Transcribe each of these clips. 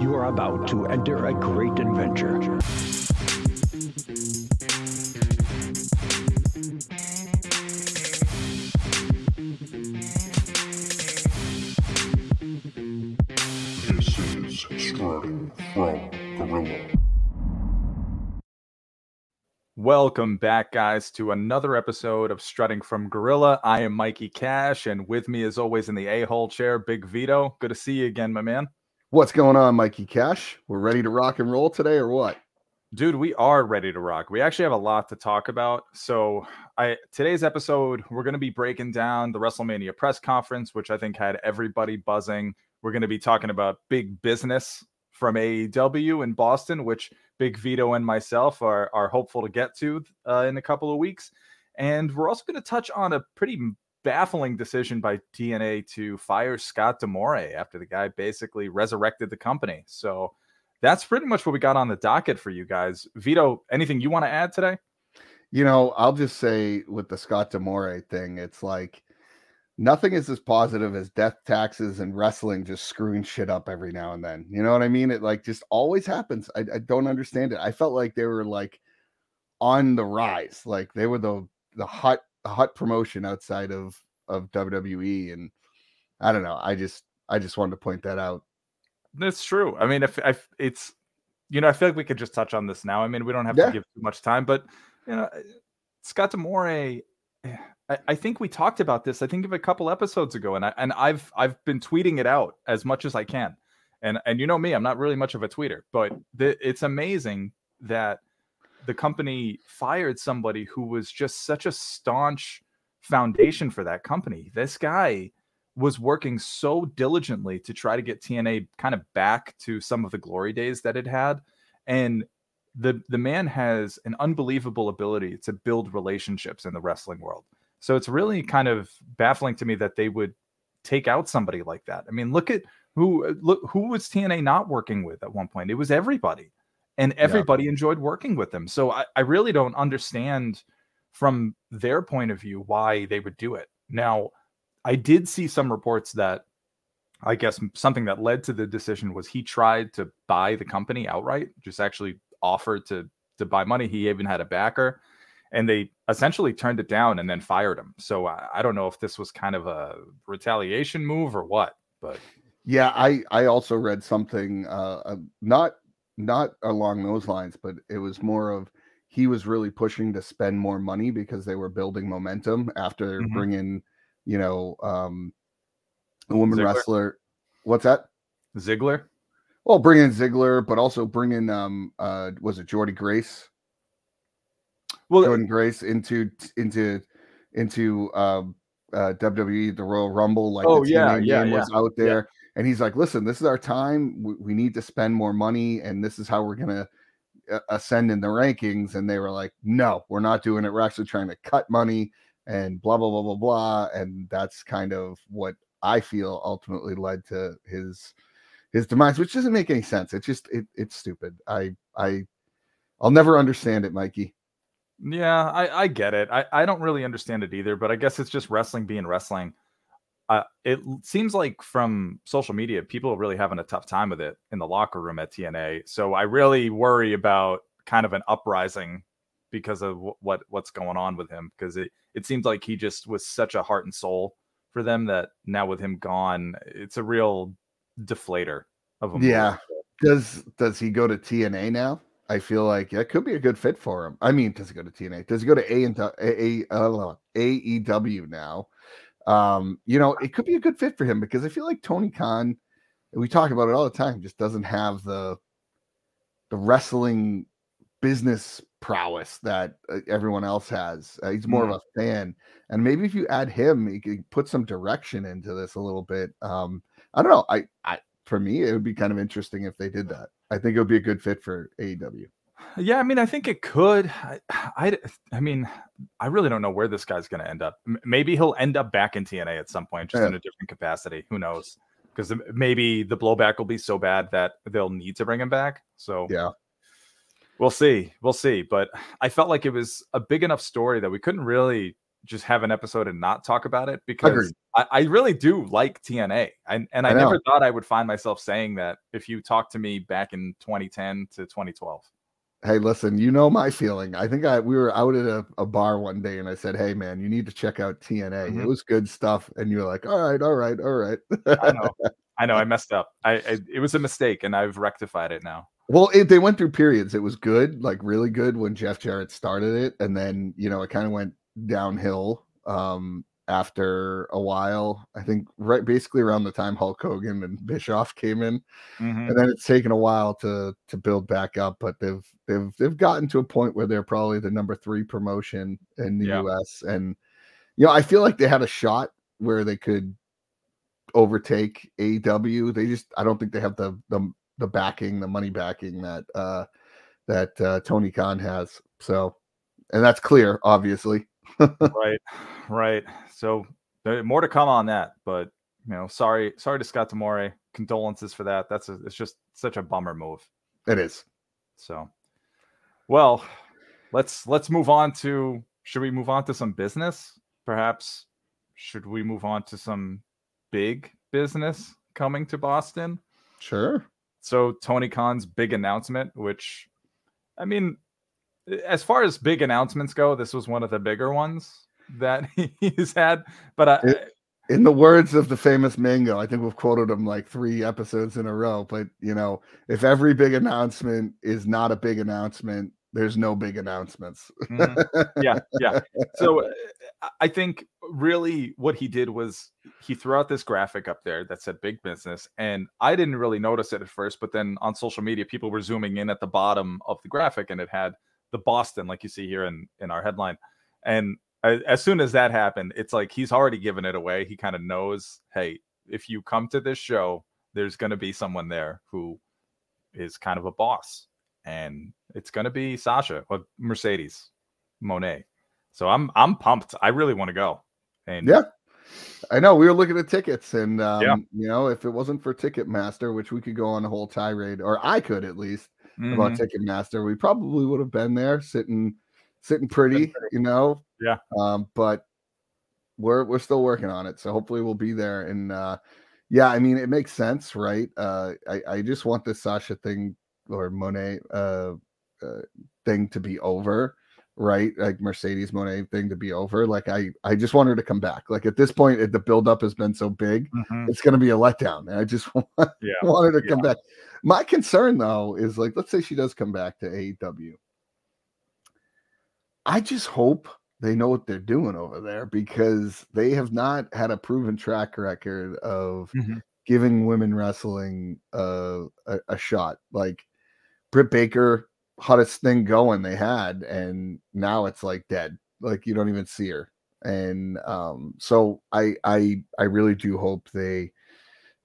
You are about to enter a great adventure. This is Strutting from Gorilla. Welcome back, guys, to another episode of Strutting from Gorilla. I am Mikey Cash, and with me, as always, in the a hole chair, Big Vito. Good to see you again, my man. What's going on, Mikey Cash? We're ready to rock and roll today, or what? Dude, we are ready to rock. We actually have a lot to talk about. So, I today's episode, we're going to be breaking down the WrestleMania press conference, which I think had everybody buzzing. We're going to be talking about big business from AEW in Boston, which Big Vito and myself are are hopeful to get to uh, in a couple of weeks. And we're also going to touch on a pretty baffling decision by TNA to fire Scott D'Amore after the guy basically resurrected the company. So that's pretty much what we got on the docket for you guys. Vito, anything you want to add today? You know, I'll just say with the Scott D'Amore thing, it's like nothing is as positive as death taxes and wrestling just screwing shit up every now and then. You know what I mean? It like just always happens. I, I don't understand it. I felt like they were like on the rise, like they were the the hot hot promotion outside of of WWE, and I don't know. I just I just wanted to point that out. That's true. I mean, if, if it's, you know, I feel like we could just touch on this now. I mean, we don't have Yeah. to give too much time, but you know, Scott D'Amore, I, I think we talked about this. I think of a couple episodes ago, and I and I've I've been tweeting it out as much as I can, and and you know me, I'm not really much of a tweeter, but the, it's amazing that the company fired somebody who was just such a staunch foundation for that company. This guy was working so diligently to try to get TNA kind of back to some of the glory days that it had. And the the man has an unbelievable ability to build relationships in the wrestling world. So it's really kind of baffling to me that they would take out somebody like that. I mean, look at who look who was TNA not working with at one point. It was everybody. And everybody enjoyed working with them. So I, I really don't understand from their point of view why they would do it. Now, I did see some reports that I guess something that led to the decision was he tried to buy the company outright, just actually offered to to buy money. He even had a backer, and they essentially turned it down and then fired him. So I, I don't know if this was kind of a retaliation move or what, but Yeah, I I also read something uh uh, not not along those lines, but it was more of he was really pushing to spend more money because they were building momentum after Mhm. bringing, you know, um a woman Ziggler? wrestler. What's that? Ziggler. Well, bringing Ziggler, but also bringing um uh was it Jordy Grace? Well, Jordynne Grace into into into um uh WWE the Royal Rumble like Oh, the yeah, yeah, name yeah, was out there and he's like listen this is our time. We, we need to spend more money and this is how we're gonna uh, ascend in the rankings. And they were like no we're not doing it. We're actually trying to cut money and blah blah blah blah blah. And that's kind of what I feel ultimately led to his his demise which doesn't make any sense. It's just it, it's stupid. I I I'll never understand it Mikey. Yeah, I, I get it. I, I don't really understand it either, but I guess it's just wrestling being wrestling. Uh, it seems like from social media, people are really having a tough time with it in the locker room at TNA. So I really worry about kind of an uprising because of wh- what what's going on with him. Because it it seems like he just was such a heart and soul for them that now with him gone, it's a real deflator of move. Yeah. Does does he go to TNA now? I feel like that could be a good fit for him. I mean, does he go to TNA? Does he go to A and A, A, uh, AEW now? Um, you know, it could be a good fit for him because I feel like Tony Khan, we talk about it all the time, just doesn't have the the wrestling business prowess that uh, everyone else has. Uh, he's more of a fan, and maybe if you add him, he could put some direction into this a little bit. Um, I don't know. I, I for me, it would be kind of interesting if they did that. I think it would be a good fit for AEW. Yeah, I mean, I think it could. I, I, I mean, I really don't know where this guy's going to end up. M- Maybe he'll end up back in TNA at some point, just Yeah. in a different capacity. Who knows? Because maybe the blowback will be so bad that they'll need to bring him back. So Yeah. we'll see. We'll see. But I felt like it was a big enough story that we couldn't really just have an episode and not talk about it because. I, I really do like TNA. And and I, I never thought I would find myself saying that if you talked to me back in 2010 to 2012. Hey, listen, you know my feeling. I think I we were out at a, a bar one day and I said, Hey man, you need to check out TNA. Mhm. It was good stuff. And you were like, All right, all right, all right. I know. I know I messed up. I, I it was a mistake and I've rectified it now. Well, it, they went through periods. It was good, like really good when Jeff Jarrett started it, and then you know it kind of went downhill um, after a while. I think right basically around the time Hulk Hogan and Bischoff came in, Mhm. and then it's taken a while to to build back up. But they've they've they've gotten to a point where they're probably the number three promotion in the Yeah. U.S. and you know I feel like they had a shot where they could overtake AEW. They just I don't think they have the the the backing, the money backing that uh that uh Tony Khan has. So and that's clear, obviously. Right right. So more to come on that but you know sorry sorry to scott d'amore condolences for that. That's a, it's just such a bummer move. It is. so well let's let's move on to should we move on to some business? Perhaps should we move on to some big business coming to boston? Sure. so Tony Khan's big announcement, which I mean, as far as big announcements go, this was one of the bigger ones that he's had. But I, It- In the words of the famous Mango, I think we've quoted him like three episodes in a row. But you know, if every big announcement is not a big announcement, there's no big announcements. Mhm. yeah, yeah. So uh, I think really what he did was he threw out this graphic up there that said big business. And I didn't really notice it at first, but then on social media, people were zooming in at the bottom of the graphic and it had the Boston, like you see here in, in our headline. And a- as soon as that happened, it's like he's already given it away. He kind of knows, hey, if you come to this show, there's going to be someone there who is kind of a boss. And it's going to be Sasha or Mercedes Moné. So I'm I'm pumped. I really want to go. And Yeah. I know we were looking at tickets, and um, Yeah. you know, if it wasn't for Ticketmaster, which we could go on a whole tirade, or I could at least about mhm, Ticketmaster, we probably would have been there, sitting, sitting pretty, you know. Yeah. Um, but we're we're still working on it, so hopefully we'll be there. And uh, yeah, I mean, it makes sense, right? Uh, I I just want this Sasha thing or Moné uh, uh thing to be over right like mercedes moné thing to be over like i i just want her to come back. Like at this point it, the buildup has been so big mhm, it's going to be a letdown and i just want, yeah. want her to come back. My concern though is like let's say she does come back to aew i just hope they know what they're doing over there because they have not had a proven track record of Mhm. giving women wrestling uh, a, a shot. Like Britt Baker, hottest thing going they had, and now it's like dead. Like you don't even see her. And um, so I I I really do hope they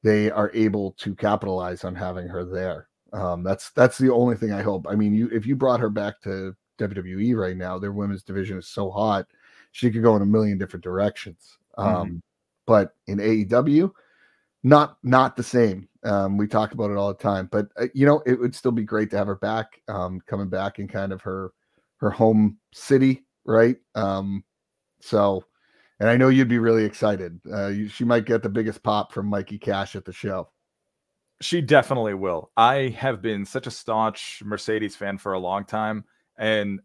they are able to capitalize on having her there. Um, that's that's the only thing I hope. I mean, you if you brought her back to WWE right now, their women's division is so hot, she could go in a million different directions. Um, but in AEW, not not the same. Um, we talk about it all the time, but uh, you know, it would still be great to have her back, um, coming back in kind of her her home city, right? Um, so, and I know you'd be really excited. Uh, you, she might get the biggest pop from Mikey Cash at the show. She definitely will. I have been such a staunch Mercedes fan for a long time. And,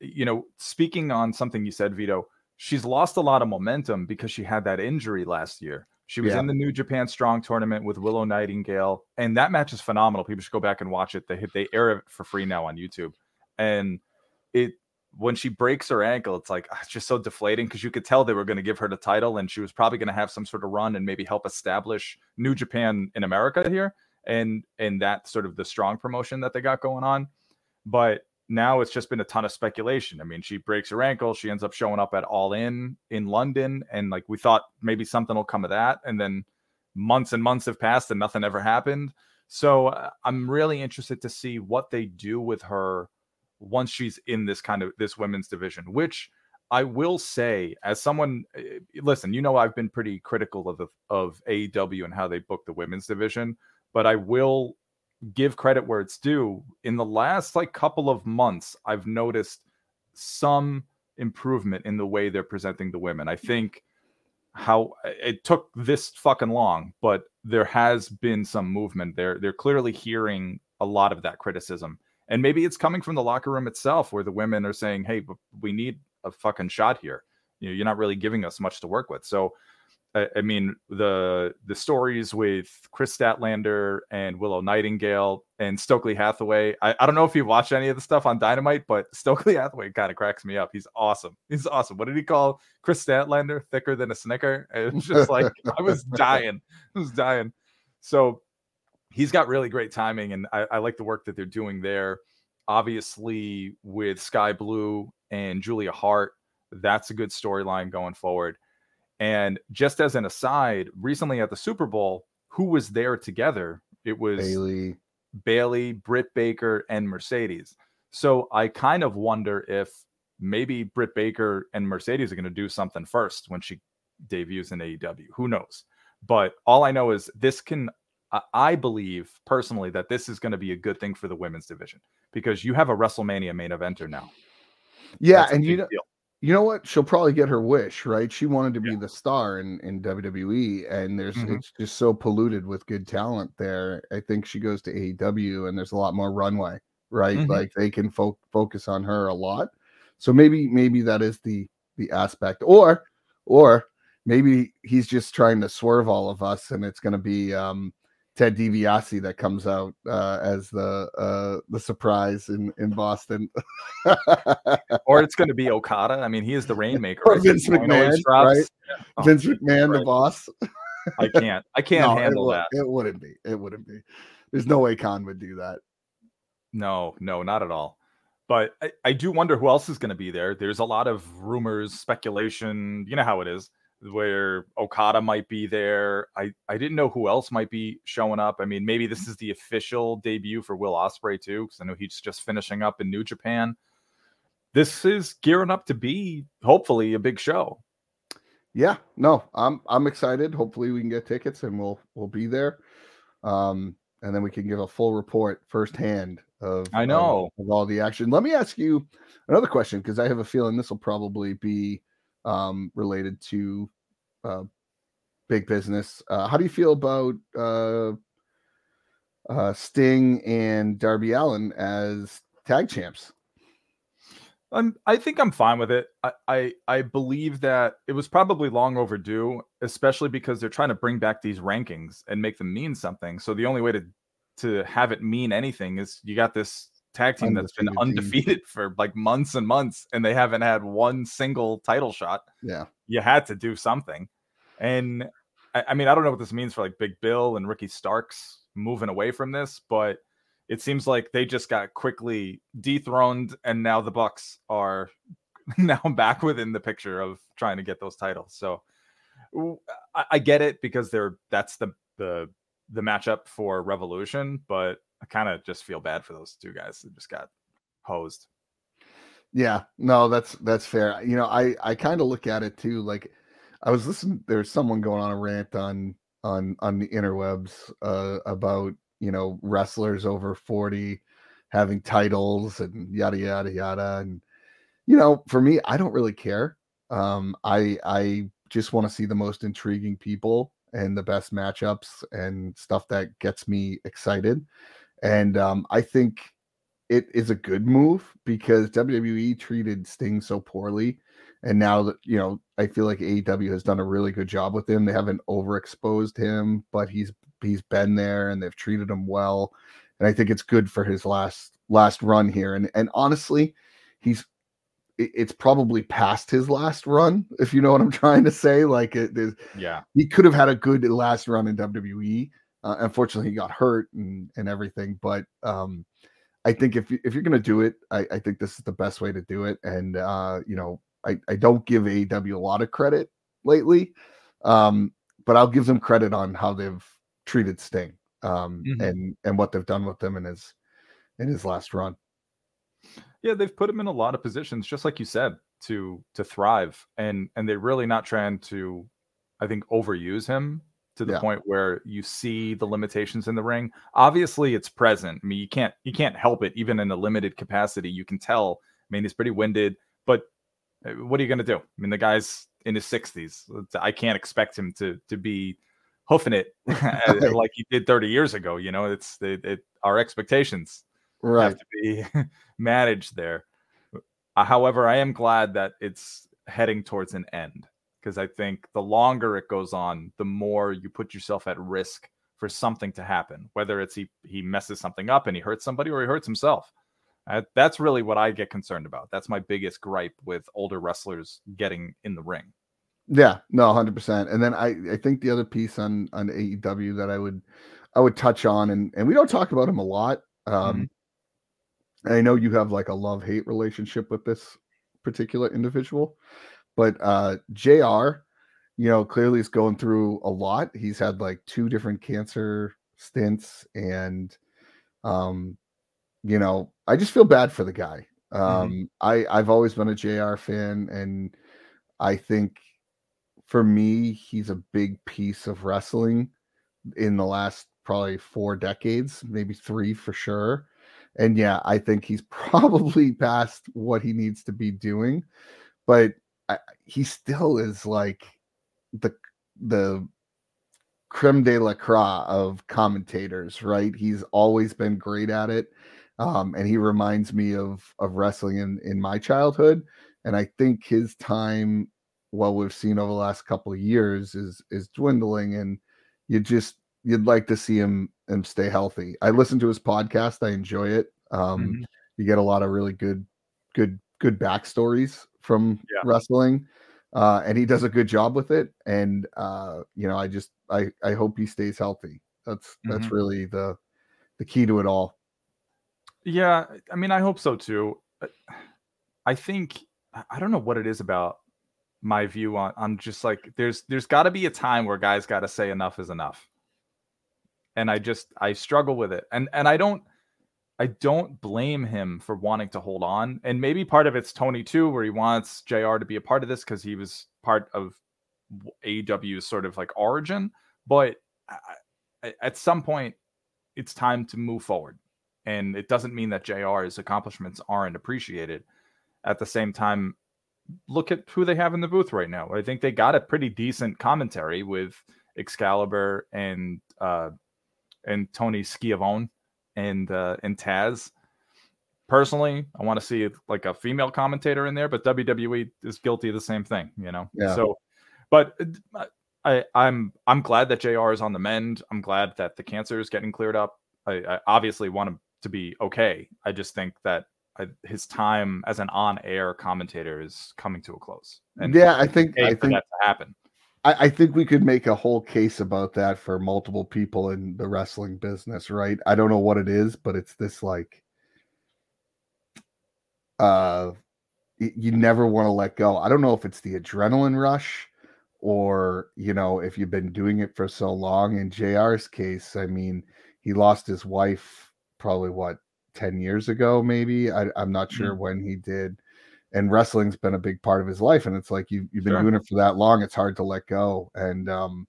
you know, speaking on something you said, Vito, she's lost a lot of momentum because she had that injury last year. She was Yeah. in the New Japan Strong tournament with Willow Nightingale, and that match is phenomenal. People should go back and watch it. They they air it for free now on YouTube, and it when she breaks her ankle, it's like ah, it's just so deflating because you could tell they were going to give her the title, and she was probably going to have some sort of run and maybe help establish New Japan in America here, and and that sort of the strong promotion that they got going on. But now it's just been a ton of speculation. I mean, she breaks her ankle, she ends up showing up at All In in London, and like we thought maybe something will come of that, and then months and months have passed and nothing ever happened. So uh, I'm really interested to see what they do with her once she's in this kind of this women's division, which I will say, as someone, eh, listen, you know, I've been pretty critical of the, of AEW and how they book the women's division, but I will give credit where it's due. In the last like couple of months, I've noticed some improvement in the way they're presenting the women. I mm-hmm. think how it took this fucking long, but there has been some movement. They're they're clearly hearing a lot of that criticism. And maybe it's coming from the locker room itself where the women are saying, Hey, we need a fucking shot here. You know, you're not really giving us much to work with. So I, I mean, the the stories with Kris Statlander and Willow Nightingale and Stokely Hathaway. I, I don't know if you watched any of the stuff on Dynamite, but Stokely Hathaway kind of cracks me up. He's awesome. He's awesome. What did he call Kris Statlander? Thicker than a snicker. It was just like I was dying. I was dying. So he's got really great timing, and I, I like the work that they're doing there. Obviously, with Skye Blue and Julia Hart, that's a good storyline going forward. And just as an aside, recently at the Super Bowl, who was there together? It was Bailey, Bayley, Britt Baker, and Mercedes. So I kind of wonder if maybe Britt Baker and Mercedes are going to do something first when she debuts in AEW. Who knows? But all I know is this can, I believe personally that this is going to be a good thing for the women's division because you have a WrestleMania main eventer now. Yeah, That's and you know, deal you know what? She'll probably get her wish, right? She wanted to be yeah. the star in, in WWE, and there's mm-hmm. it's just so polluted with good talent there. I think she goes to AEW, and there's a lot more runway, right? Mm-hmm. Like they can fo- focus on her a lot. So maybe maybe that is the the aspect, or or maybe he's just trying to swerve all of us, and it's going to be um Ted DiBiase that comes out uh, as the uh, the surprise in in Boston, or it's going to be Okada. I mean, he is the rainmaker. Or Vince McMahon, right? Oh, Vince McMahon, right. the boss. I can't. I can't no, handle it, that. It wouldn't be. It wouldn't be. There's no way Khan would do that. No, no, not at all. But I, I do wonder who else is going to be there. There's a lot of rumors, speculation. You know how it is where Okada might be there. I, I didn't know who else might be showing up. I mean, maybe this is the official debut for Will Ospreay too, because I know he's just finishing up in New Japan. This is gearing up to be hopefully a big show. Yeah, no, I'm I'm excited. Hopefully we can get tickets and we'll we'll be there. Um, and then we can give a full report firsthand of I know of, of all the action. Let me ask you another question because I have a feeling this will probably be um, related to uh, big business. Uh, how do you feel about uh, uh, Sting and Darby Allin as tag champs? I'm, I think I'm fine with it. I, I, I believe that it was probably long overdue, especially because they're trying to bring back these rankings and make them mean something. So the only way to to have it mean anything is you got this tag team that's been undefeated team. for like months and months and they haven't had one single title shot. Yeah. You had to do something. And I, I, mean, I don't know what this means for like Big Bill and Ricky Starks moving away from this, but it seems like they just got quickly dethroned and now the Bucks are now back within the picture of trying to get those titles. So I, I get it because they're that's the the the matchup for Revolution, but I kind of just feel bad for those two guys that just got hosed. Yeah, no, that's that's fair. You know, I I kind of look at it too. Like, I was listening. There's someone going on a rant on on on the interwebs uh, about you know wrestlers over forty having titles and yada yada yada. And you know, for me, I don't really care. Um, I I just want to see the most intriguing people and the best matchups and stuff that gets me excited. And um, I think it is a good move because WWE treated Sting so poorly. And now that, you know, I feel like AEW has done a really good job with him. They haven't overexposed him, but he's he's been there and they've treated him well. And I think it's good for his last last run here. And and honestly, he's it's probably past his last run, if you know what I'm trying to say. Like it is, yeah, he could have had a good last run in WWE. Uh, unfortunately, he got hurt and and everything. But um, I think if if you're gonna do it, I, I think this is the best way to do it. And uh, you know, I I don't give AEW a lot of credit lately, um, but I'll give them credit on how they've treated Sting um, mm-hmm. and and what they've done with him in his in his last run. Yeah, they've put him in a lot of positions, just like you said, to to thrive, and and they're really not trying to, I think, overuse him to the yeah. point where you see the limitations in the ring. Obviously, it's present. I mean, you can't you can't help it. Even in a limited capacity, you can tell. I mean, he's pretty winded, but Uh, What are you going to do? I mean, the guy's in his 60s. I can't expect him to to be hoofing it like he did 30 years ago. You know, it's it, it, our expectations Right. have to be managed there. However, I am glad that it's heading towards an end because I think the longer it goes on, the more you put yourself at risk for something to happen, whether it's he he messes something up and he hurts somebody or he hurts himself. Uh, that's really what I get concerned about. That's my biggest gripe with older wrestlers getting in the ring. Yeah, no, hundred percent. And then I, I think the other piece on on AEW that I would I would touch on, and and we don't talk about him a lot. Um, I know you have like a love hate relationship with this particular individual, but uh Jr. You know, clearly is going through a lot. He's had like two different cancer stints, and um, you know, I just feel bad for the guy. Um, I I've always been a Jr. fan, and I think for me, he's a big piece of wrestling in the last probably four decades, maybe three for sure. And yeah, I think he's probably past what he needs to be doing, but I, he still is like the the creme de la creme of commentators, right? He's always been great at it. Um, and he reminds me of of wrestling in in my childhood. And I think his time, what we've seen over the last couple of years, is is dwindling. And you just you'd like to see him him stay healthy. I listen to his podcast. I enjoy it. Um, Mhm. You get a lot of really good, good, good backstories from Yeah. wrestling, uh, and he does a good job with it. And uh, you know, I just I I hope he stays healthy. That's that's Mhm. really the the key to it all. Yeah, I mean, I hope so too. Uh, I think I I don't know what it is about my view on on just like there's there's got to be a time where guys got to say enough is enough, and I just I struggle with it, and and I don't I don't blame him for wanting to hold on, and maybe part of it's Tony too, where he wants Jr. to be a part of this because he was part of AEW's sort of like origin, but at some point it's time to move forward and it doesn't mean that JR's accomplishments aren't appreciated. At the same time, look at who they have in the booth right now. I think they got a pretty decent commentary with Excalibur and uh, and Tony Schiavone and uh, and Taz. Personally, I want to see like a female commentator in there, but WWE is guilty of the same thing, you know. Yeah. So, but uh, I, I'm I'm glad that JR is on the mend. I'm glad that the cancer is getting cleared up. I, I obviously want him to be okay. I just think that I, his time as an on-air commentator is coming to a close. And yeah, I think I think that to happen. I, I think we could make a whole case about that for multiple people in the wrestling business, right? I don't know what it is, but it's this like uh you never want to let go. I don't know if it's the adrenaline rush or you know if you've been doing it for so long in JR's case, I mean, he lost his wife probably what 10 years ago maybe. I I'm not sure when he did and wrestling's been a big part of his life and it's like you you've been Sure. doing it for that long it's hard to let go and um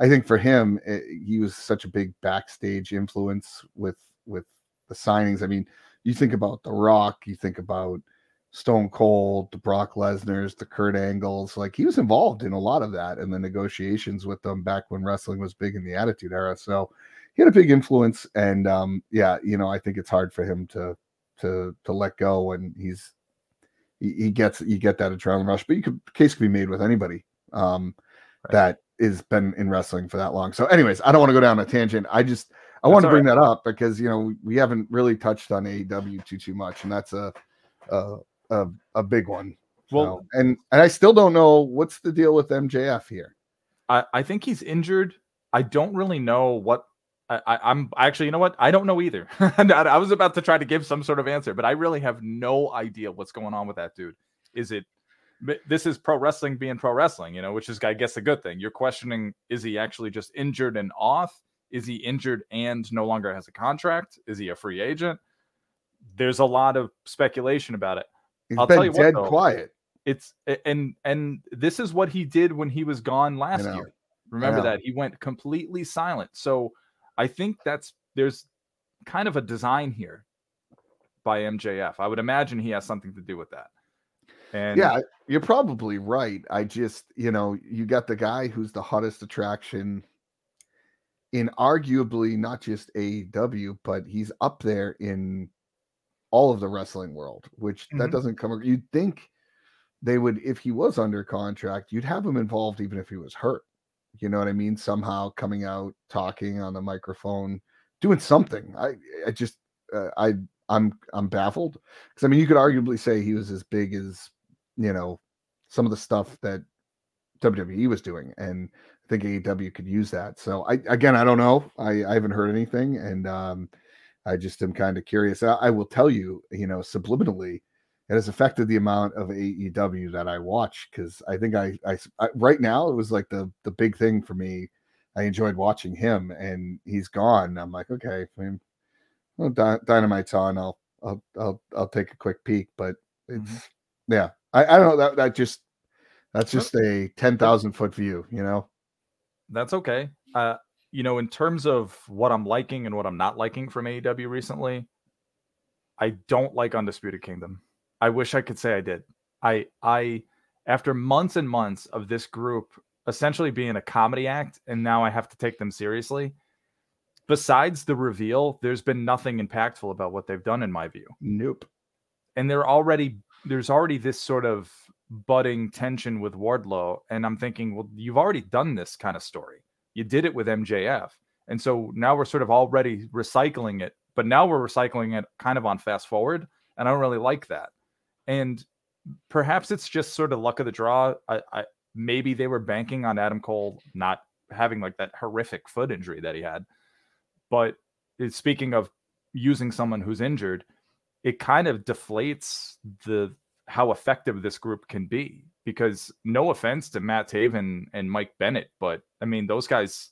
i think for him it, he was such a big backstage influence with with the signings i mean you think about the rock you think about stone cold the brock lesnar's the kurt angles like he was involved in a lot of that and the negotiations with them back when wrestling was big in the attitude era so he had a big influence and um yeah you know i think it's hard for him to to to let go and he's he, gets you get that adrenaline rush, but you could case could be made with anybody um, Right. that is been in wrestling for that long. So, anyways, I don't want to go down a tangent. I just I want to bring that up because you know we, we haven't really touched on AEW too too much, and that's a a a, a big one. Well, So, and and I still don't know what's the deal with MJF here. I, I think he's injured. I don't really know what I, I, I'm actually, you know what? I don't know either. I, was about to try to give some sort of answer, but I really have no idea what's going on with that dude. Is it this is pro wrestling being pro wrestling, you know, which is I guess a good thing. You're questioning is he actually just injured and off? Is he injured and no longer has a contract? Is he a free agent? There's a lot of speculation about it. He's I'll tell been you what, though. quiet. It's and and this is what he did when he was gone last year. Remember that he went completely silent. So I think that's there's kind of a design here by MJF. I would imagine he has something to do with that. And yeah, you're probably right. I just, you know, you got the guy who's the hottest attraction in arguably not just AEW, but he's up there in all of the wrestling world, which that Mhm. doesn't come. You'd think they would, if he was under contract, you'd have him involved even if he was hurt. You know what I mean? Somehow coming out, talking on the microphone, doing something. I, I just, uh, I, I'm, I'm baffled because I mean, you could arguably say he was as big as, you know, some of the stuff that WWE was doing, and I think AEW could use that. So I, again, I don't know. I, I haven't heard anything, and um, I just am kind of curious. I, I will tell you, you know, subliminally, it has affected the amount of AEW that I watch because I think I, I, I right now it was like the the big thing for me. I enjoyed watching him, and he's gone. I'm like, okay, I mean, well, Dy- Dynamite's on. I'll I'll I'll I'll take a quick peek, but it's Mhm. yeah. I, I don't know that that just that's just a ten thousand foot view, you know. that's okay. Uh, you know, in terms of what I'm liking and what I'm not liking from AEW recently, I don't like Undisputed Kingdom. I wish I could say I did. I I after months and months of this group essentially being a comedy act and now I have to take them seriously. Besides the reveal, there's been nothing impactful about what they've done in my view. Nope. and they're already there's already this sort of budding tension with Wardlow, and I'm thinking, well, you've already done this kind of story. You did it with MJF, and so now we're sort of already recycling it, but now we're recycling it kind of on fast forward, and I don't really like that. And perhaps it's just sort of luck of the draw. I, I maybe they were banking on Adam Cole not having like that horrific foot injury that he had, but speaking of using someone who's injured it kind of deflates the how effective this group can be because no offense to Matt Taven and Mike Bennett, but I mean those guys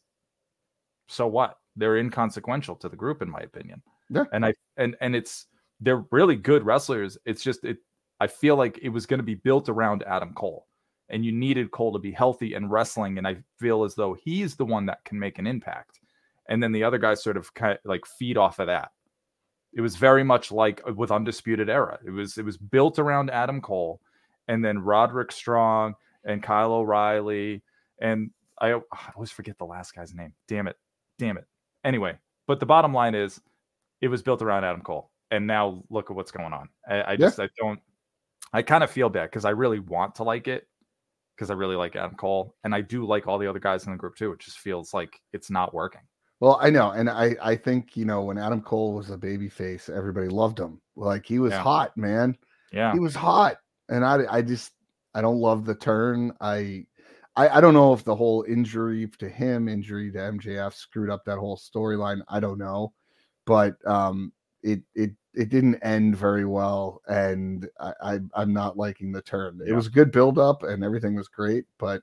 so what? They're inconsequential to the group in my opinion. Yeah. And I and and it's they're really good wrestlers. It's just it I feel like it was going to be built around Adam Cole and you needed Cole to be healthy and wrestling and I feel as though he's the one that can make an impact. And then the other guys sort of kind of like feed off of that. It was very much like uh, with undisputed era. It was it was built around adam cole and then roderick strong and kyle o'reilly and i, I always forget the last guy's name. Damn it. Damn it. Anyway but the bottom line is it was built around adam cole and now look at what's going on. I, I Yeah. just i don't i kind of feel bad because i really want to like it because i really like adam cole and i do like all the other guys in the group too it just feels like it's not working Well, I know, and I I think you know when Adam Cole was a baby face, everybody loved him. Like he was Yeah. hot, man. yeah He was hot, and I I just I don't love the turn. I. I, I don't know if the whole injury to him, injury to MJF, screwed up that whole storyline. I don't know, but um, it it it didn't end very well, and I, I I'm not liking the turn. It was a good build up, and everything was great, but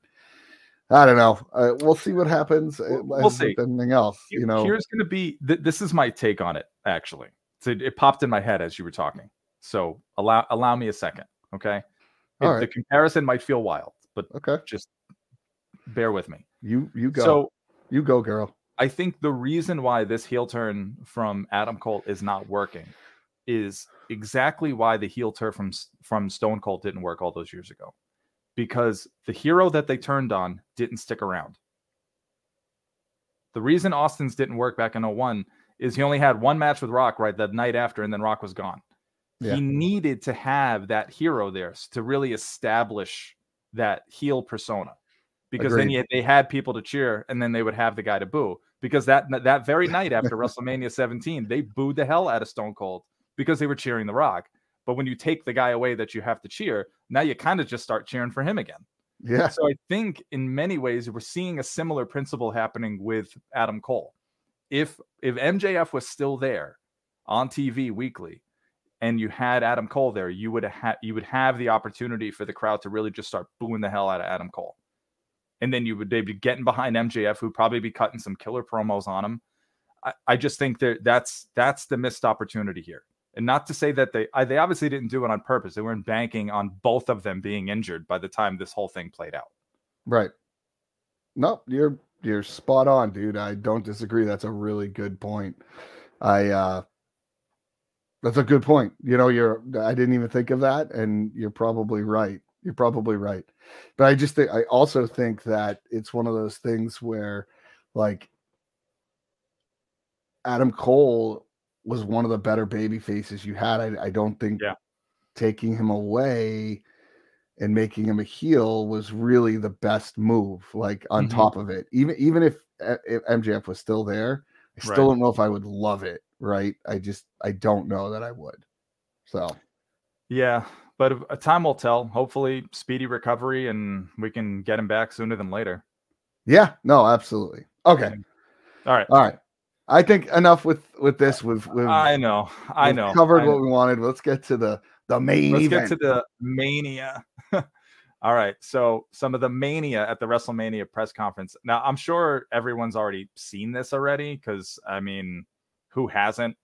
I don't know. Uh, we'll see what happens. uh, We'll- we'll see. Anything else, you know? here's going to be th- this is my take on it actually so it, it popped in my head as you were talking so allow allow me a second okay All It- right. the comparison might feel wild but Okay, just bear with me you you go. so you go, girl. i think the reason why this heel turn from adam cole is not working is exactly why the heel turn from from stone cold didn't work all those years ago because the hero that they turned on didn't stick around the reason austin's didn't work back in 01 is he only had one match with rock right the night after and then rock was gone Yeah. he needed to have that hero there to really establish that heel persona because then Agreed. you, they had people to cheer and then they would have the guy to boo because that that very night after WrestleMania 17 they booed the hell out of Stone Cold because they were cheering the Rock but when you take the guy away that you have to cheer now you kind of just start cheering for him again Yeah, so I think in many ways we're seeing a similar principle happening with Adam Cole. If if MJF was still there on TV weekly and you had Adam Cole there, you would have you would have the opportunity for the crowd to really just start booing the hell out of Adam Cole. And then you would they'd be getting behind MJF who'd probably be cutting some killer promos on him. I, I just think that that's that's the missed opportunity here. And not to say that they I, they obviously didn't do it on purpose. They weren't banking on both of them being injured by the time this whole thing played out. right. No, you're you're spot on, dude. I don't disagree. That's a really good point. I uh That's a good point. You know, you're I didn't even think of that, and you're probably right. You're probably right. But I just think I also think that it's one of those things where like Adam Cole was one of the better baby faces you had. I, I don't think Yeah. taking him away and making him a heel was really the best move. Like on Mhm. top of it, even even if, uh, if MJF was still there, I still Right. don't know if I would love it. Right? I just I don't know that I would. So Yeah, but a time will tell. Hopefully, speedy recovery, and we can get him back sooner than later. yeah, no, absolutely. Okay, All right. all right. I think enough with with this. We've we've, I know. I know. covered I know. what we wanted. Let's get to the the main Let's event. get to the mania. All right. So some of the mania at the WrestleMania press conference. Now I'm sure everyone's already seen this already because I mean, who hasn't?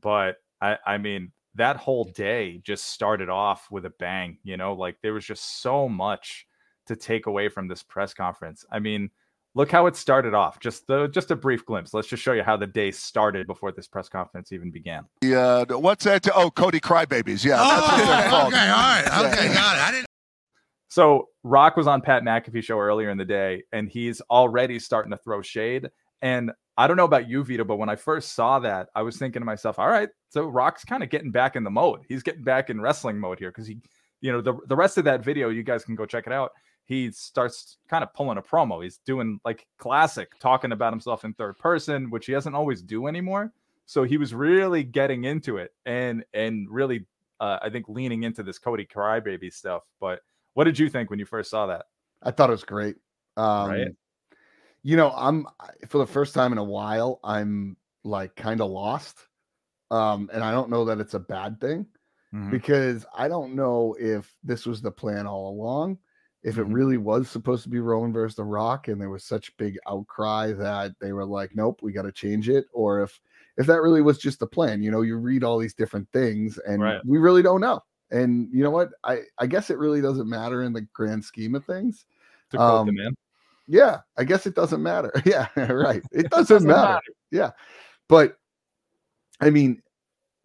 But I, I mean, that whole day just started off with a bang. You know, like there was just so much to take away from this press conference. I mean, look how it started off. Just the just a brief glimpse. Let's just show you how the day started before this press conference even began. Yeah, uh, what's that? Oh, Cody Crybabies. Yeah, that's what they're Oh, okay, all right, okay, got it. I didn't. So Rock was on Pat McAfee show earlier in the day, and he's already starting to throw shade. And I don't know about you, Vito, but when I first saw that, I was thinking to myself, all right, so Rock's kind of getting back in the mode. He's getting back in wrestling mode here because he, you know, the, the rest of that video, you guys can go check it out. He starts kind of pulling a promo. He's doing like classic, talking about himself in third person, which he doesn't always do anymore. So he was really getting into it and and really, uh, I think, leaning into this Cody Crybaby stuff. But what did you think when you first saw that? I thought it was great. Um, Right. You know, I'm for the first time in a while, I'm like kind of lost. Um, and I don't know that it's a bad thing Mhm. because I don't know if this was the plan all along. If it really was supposed to be Roman versus The Rock, and there was such big outcry that they were like, "Nope, we got to change it," or if if that really was just the plan. You know, you read all these different things, and Right. we really don't know. And you know what? I I guess it really doesn't matter in the grand scheme of things. To quote the um, man. Yeah, I guess it doesn't matter. Yeah, right. It doesn't, matter. Yeah. But I mean,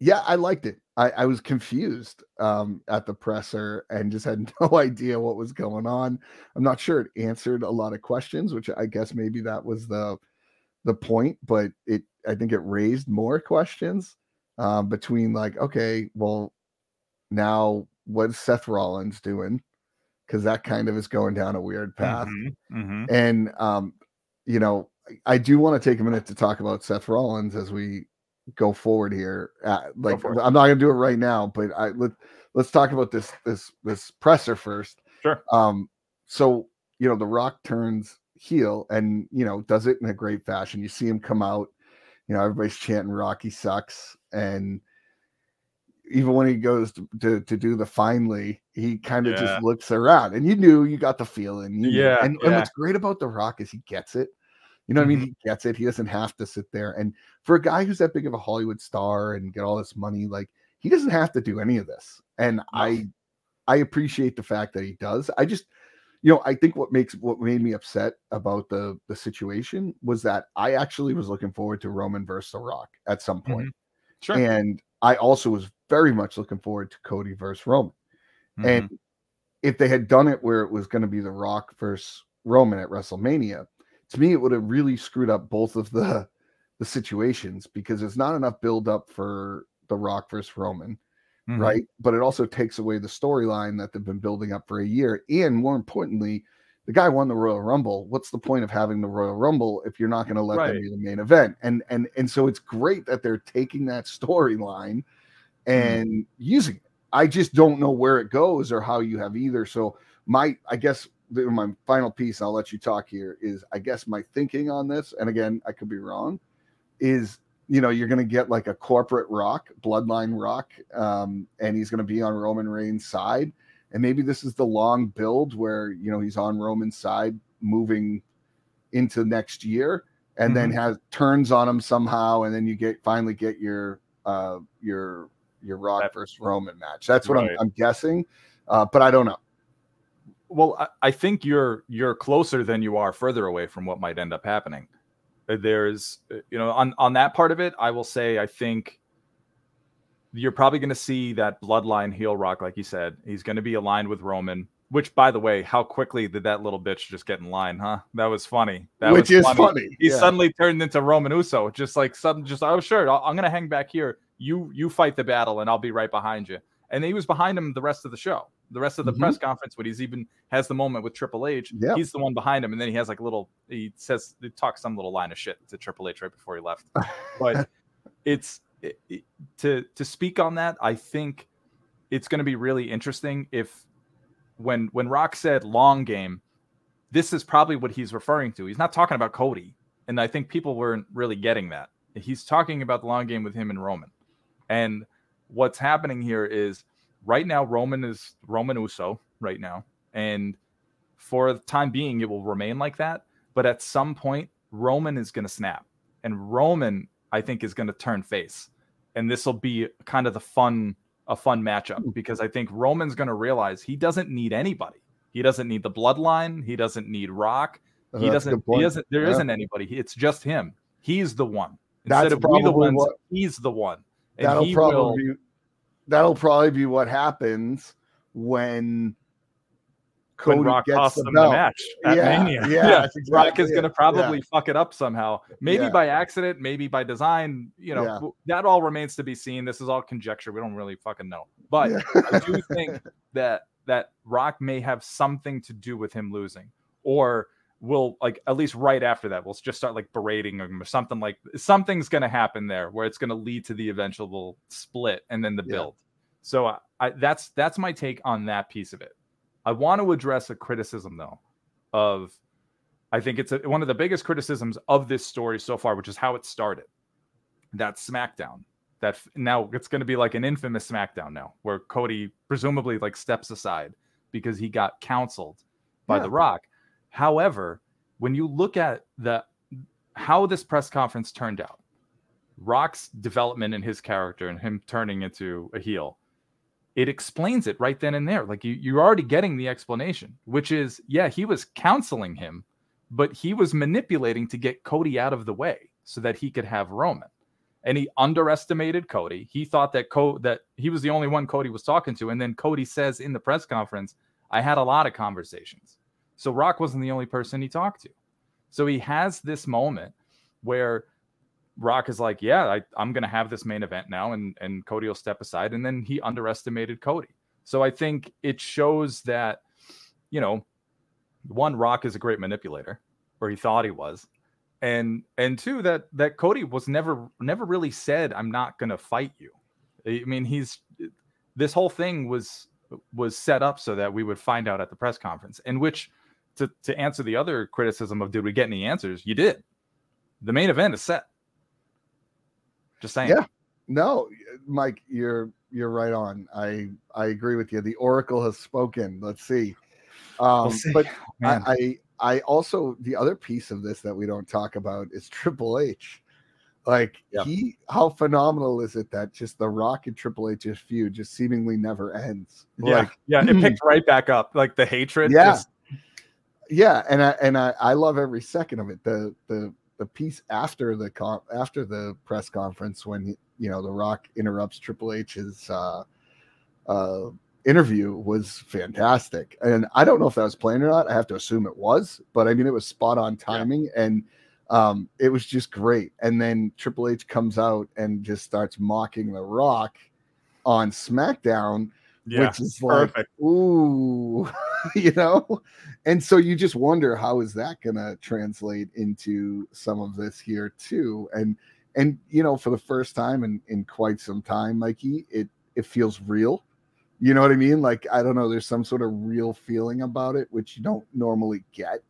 yeah, I liked it. I, I was confused um, at the presser and just had no idea what was going on. I'm not sure it answered a lot of questions, which I guess maybe that was the the point, but it I think it raised more questions um, between like, okay, well, now what's Seth Rollins doing? Because that kind of is going down a weird path Mhm, mhm. and um you know i do want to take a minute to talk about seth rollins as we go forward here uh, like i'm not gonna do it right now but i let, let's talk about this this this presser first Sure. um so you know the rock turns heel and you know does it in a great fashion you see him come out you know everybody's chanting rocky sucks and even when he goes to, to, to do the finally, he kind of Yeah. just looks around, and you knew you got the feeling. knew. Yeah, and, and what's great about The Rock is he gets it. You know what I mean? Mm-hmm. He gets it. He doesn't have to sit there. And for a guy who's that big of a Hollywood star and get all this money, like he doesn't have to do any of this. And I I appreciate the fact that he does. I just, you know, I think what makes what made me upset about the the situation was that I actually was looking forward to Roman versus The Rock at some point. Sure. And I also was very much looking forward to Cody versus Roman. Mhm. And if they had done it where it was going to be The Rock versus Roman at WrestleMania, to me it would have really screwed up both of the the situations because there's not enough build up for The Rock versus Roman, Mhm. right? But it also takes away the storyline that they've been building up for a year. And more importantly, the guy won the Royal Rumble. What's the point of having the Royal Rumble if you're not going to let them be the main event? And and and so it's great that they're taking that storyline and using it. I just don't know where it goes or how you have either. So my I guess my final piece, I'll let you talk here, is I guess my thinking on this, and again, I could be wrong, is you know, you're gonna get like a corporate rock, bloodline rock, um, and he's gonna be on Roman Reigns' side. And maybe this is the long build where you know he's on Roman's side moving into next year and then has turns on him somehow, and then you get finally get your uh your your Rock That- versus Roman match. That's what Right. I'm, I'm guessing, uh, but I don't know. Well, I, I think you're you're closer than you are further away from what might end up happening. Uh, There's, uh, you know, on on that part of it, I will say I think you're probably going to see that bloodline heel rock, like you said. He's going to be aligned with Roman. Which, by the way, how quickly did that little bitch just get in line, huh? That was funny. That Which was is funny, He yeah. suddenly turned into Roman Uso, just like sudden, just oh sure, I'm gonna hang back here. You you fight the battle, and I'll be right behind you. And he was behind him the rest of the show, the rest of the Mhm. press conference when he's even has the moment with Triple H. Yep. He's the one behind him, and then he has like a little. He says he talks some little line of shit to Triple H right before he left. But it's it, it- to to speak on that. I think it's going to be really interesting if when when Rock said long game, this is probably what he's referring to. He's not talking about Cody, and I think people weren't really getting that. He's talking about the long game with him and Roman. And what's happening here is right now Roman is Roman Uso right now, and for the time being it will remain like that. But at some point, Roman is going to snap, and Roman I think is going to turn face, and this will be kind of the fun a fun matchup because I think Roman's going to realize he doesn't need anybody. He doesn't need the bloodline. He doesn't need Rock. Uh, He that's doesn't. He doesn't. There Yeah. not anybody. It's just him. He's the one. That's Instead of we the ones, what- he's the one. And that'll he probably will. be that'll probably be what happens when when Cody Rock gets costs the them the match at Yeah, Mania. yeah, that's Rock is going to probably Yeah. fuck it up somehow. Maybe Yeah. by accident, maybe by design. You know, Yeah. that all remains to be seen. This is all conjecture. We don't really fucking know. But Yeah. I do think that that Rock may have something to do with him losing, or will like at least right after that, we'll just start like berating him or something like something's going to happen there where it's going to lead to the eventual split and then the Yeah. build. So I, I that's that's my take on that piece of it. I want to address a criticism though of I think it's a, one of the biggest criticisms of this story so far, which is how it started. That SmackDown. That now it's going to be like an infamous SmackDown now, where Cody presumably like steps aside because he got counseled by Yeah. The Rock. However, when you look at the how this press conference turned out, Rock's development in his character and him turning into a heel, it explains it right then and there. Like you, you're already getting the explanation, which is, yeah, he was counseling him, but he was manipulating to get Cody out of the way so that he could have Roman. And he underestimated Cody. He thought that Co- that he was the only one Cody was talking to. And then Cody says in the press conference, I had a lot of conversations. So Rock wasn't the only person he talked to. So he has this moment where Rock is like, yeah, I, I'm going to have this main event now, and and Cody will step aside, and then he underestimated Cody. So I think it shows that, you know, one Rock is a great manipulator, or he thought he was, and and two that that Cody was never never really said I'm not going to fight you. I mean, he's this whole thing was was set up so that we would find out at the press conference, in which to to answer the other criticism of did we get any answers? You did. The main event is set. Just saying. Yeah. No, Mike, you're you're right on. I I agree with you. The Oracle has spoken. Let's see. Um, see. But Man. I, I I also the other piece of this that we don't talk about is Triple H. Like Yeah. he, how phenomenal is it that just the Rock and Triple H's feud just seemingly never ends? yeah, Like, yeah, it picked right back up. Like the hatred. Yeah. just- yeah, and I and I, I love every second of it. The the the piece after the con after the press conference when you know the Rock interrupts Triple H's uh, uh, interview was fantastic, and I don't know if that was planned or not. I have to assume it was, but I mean it was spot on timing, and um, it was just great. And then Triple H comes out and just starts mocking the Rock on SmackDown yeah, which is like, ooh, you know, and so you just wonder how is that going to translate into some of this here too, and and you know, for the first time in in quite some time, Mikey, it it feels real. You know what I mean? Like I don't know, there's some sort of real feeling about it which you don't normally get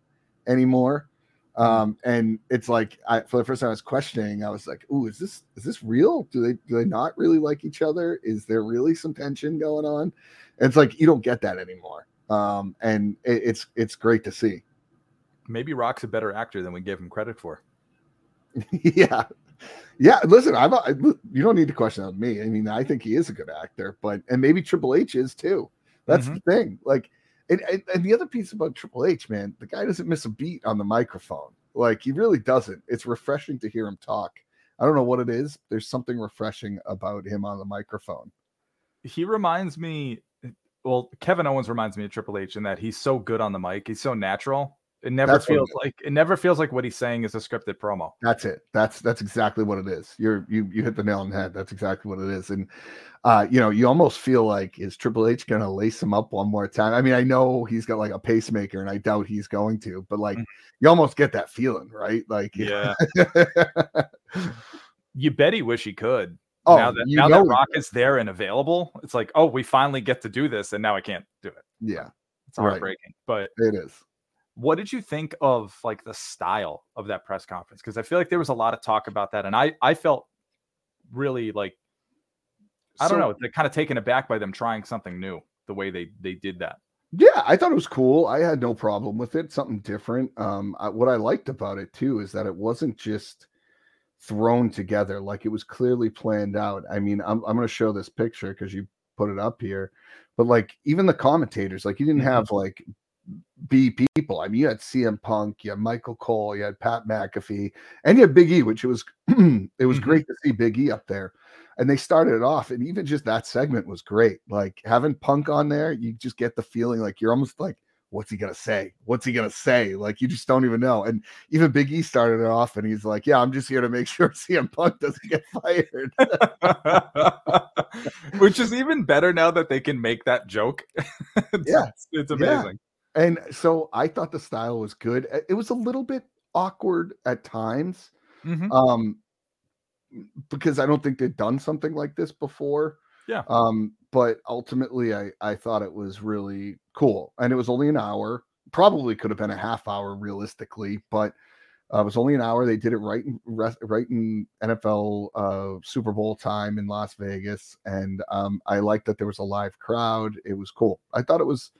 anymore. Um, and it's like I for the first time I was questioning, I was like, "Ooh, is this is this real? Do they do they not really like each other? Is there really some tension going on?" And it's like you don't get that anymore. Um, and it, it's it's great to see. Maybe Rock's a better actor than we give him credit for. yeah, yeah. Listen, I'm I, you don't need to question me. I mean, I think he is a good actor, but and maybe Triple H is too. That's the thing. Like, and, and and the other piece about Triple H, man, the guy doesn't miss a beat on the microphone. Like he really doesn't. It's refreshing to hear him talk. I don't know what it is. There's something refreshing about him on the microphone. He reminds me. Well, Kevin Owens reminds me of Triple H in that he's so good on the mic. He's so natural. It never That's what it feels like it never feels like what he's saying is a scripted promo. That's it. That's that's exactly what it is. You're you you hit the nail on the head. That's exactly what it is. And uh, you know, you almost feel like is Triple H gonna lace him up one more time? I mean, I know he's got like a pacemaker, and I doubt he's going to, but like Mm. you almost get that feeling, right? Like Yeah. You bet he wish he could. oh, now that now that Rock is there and available, it's like, oh, we finally get to do this, and now I can't do it. yeah, It's Right. heartbreaking. But it is. What did you think of like the style of that press conference? Because I feel like there was a lot of talk about that, and I I felt really like I don't know, they're kind of taken aback by them trying something new, the way they they did that. Yeah, I thought it was cool. I had no problem with it. Something different. Um, I, what I liked about it too is that it wasn't just thrown together; like it was clearly planned out. I mean, I'm I'm going to show this picture because you put it up here, but like even the commentators, like you didn't Mhm. have like B people. I mean, you had CM Punk, you had Michael Cole, you had Pat McAfee, and you had Big E, which it was it was Mhm. great to see Big E up there. And they started it off, and even just that segment was great. Like having Punk on there, you just get the feeling like you're almost like, what's he gonna say? What's he gonna say? Like you just don't even know. And even Big E started it off, and he's like, "Yeah, I'm just here to make sure CM Punk doesn't get fired." Which is even better now that they can make that joke. it's, Yeah. it's, amazing. And so I thought the style was good. It- was a little bit awkward at times, Mhm. um, because I don't think they'd done something like this before. Yeah. Um, but ultimately, I I thought it was really cool, and it was only an hour. Probably could have been a half hour realistically, but uh, it was only an hour. They did it right in right in NFL uh, Super Bowl time in Las Vegas, and um, I liked that there was a live crowd. It was cool. I thought it was.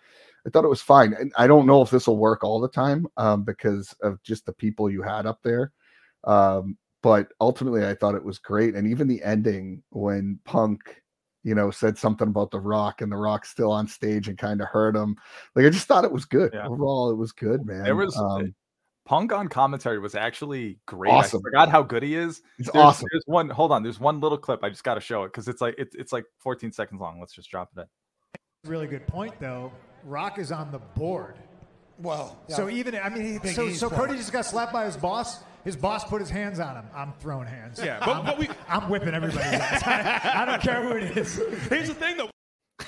I thought it was fine. And I don't know if this will work all the time um, because of just the people you had up there. Um, but ultimately, I thought it was great. And even the ending when Punk, you know, said something about The Rock and The Rock still on stage and kind of hurt him. Like, I just thought it was good. Yeah. Overall, it was good, man. There was um, Punk on commentary was actually great. Awesome. I forgot how good he is. it's There's, awesome. There's one. Hold on. There's one little clip. I just got to show it because it's like it's it's like 14 seconds long. Let's just drop it in. Really good point, though. Rock is on the board. Well, So even, I mean, he, so, E's so point. Cody just got slapped by his boss. His boss put his hands on him. I'm throwing hands. Yeah, but- I'm, but we- I'm whipping everybody's ass. I, I don't care who it is. Here's the thing, though.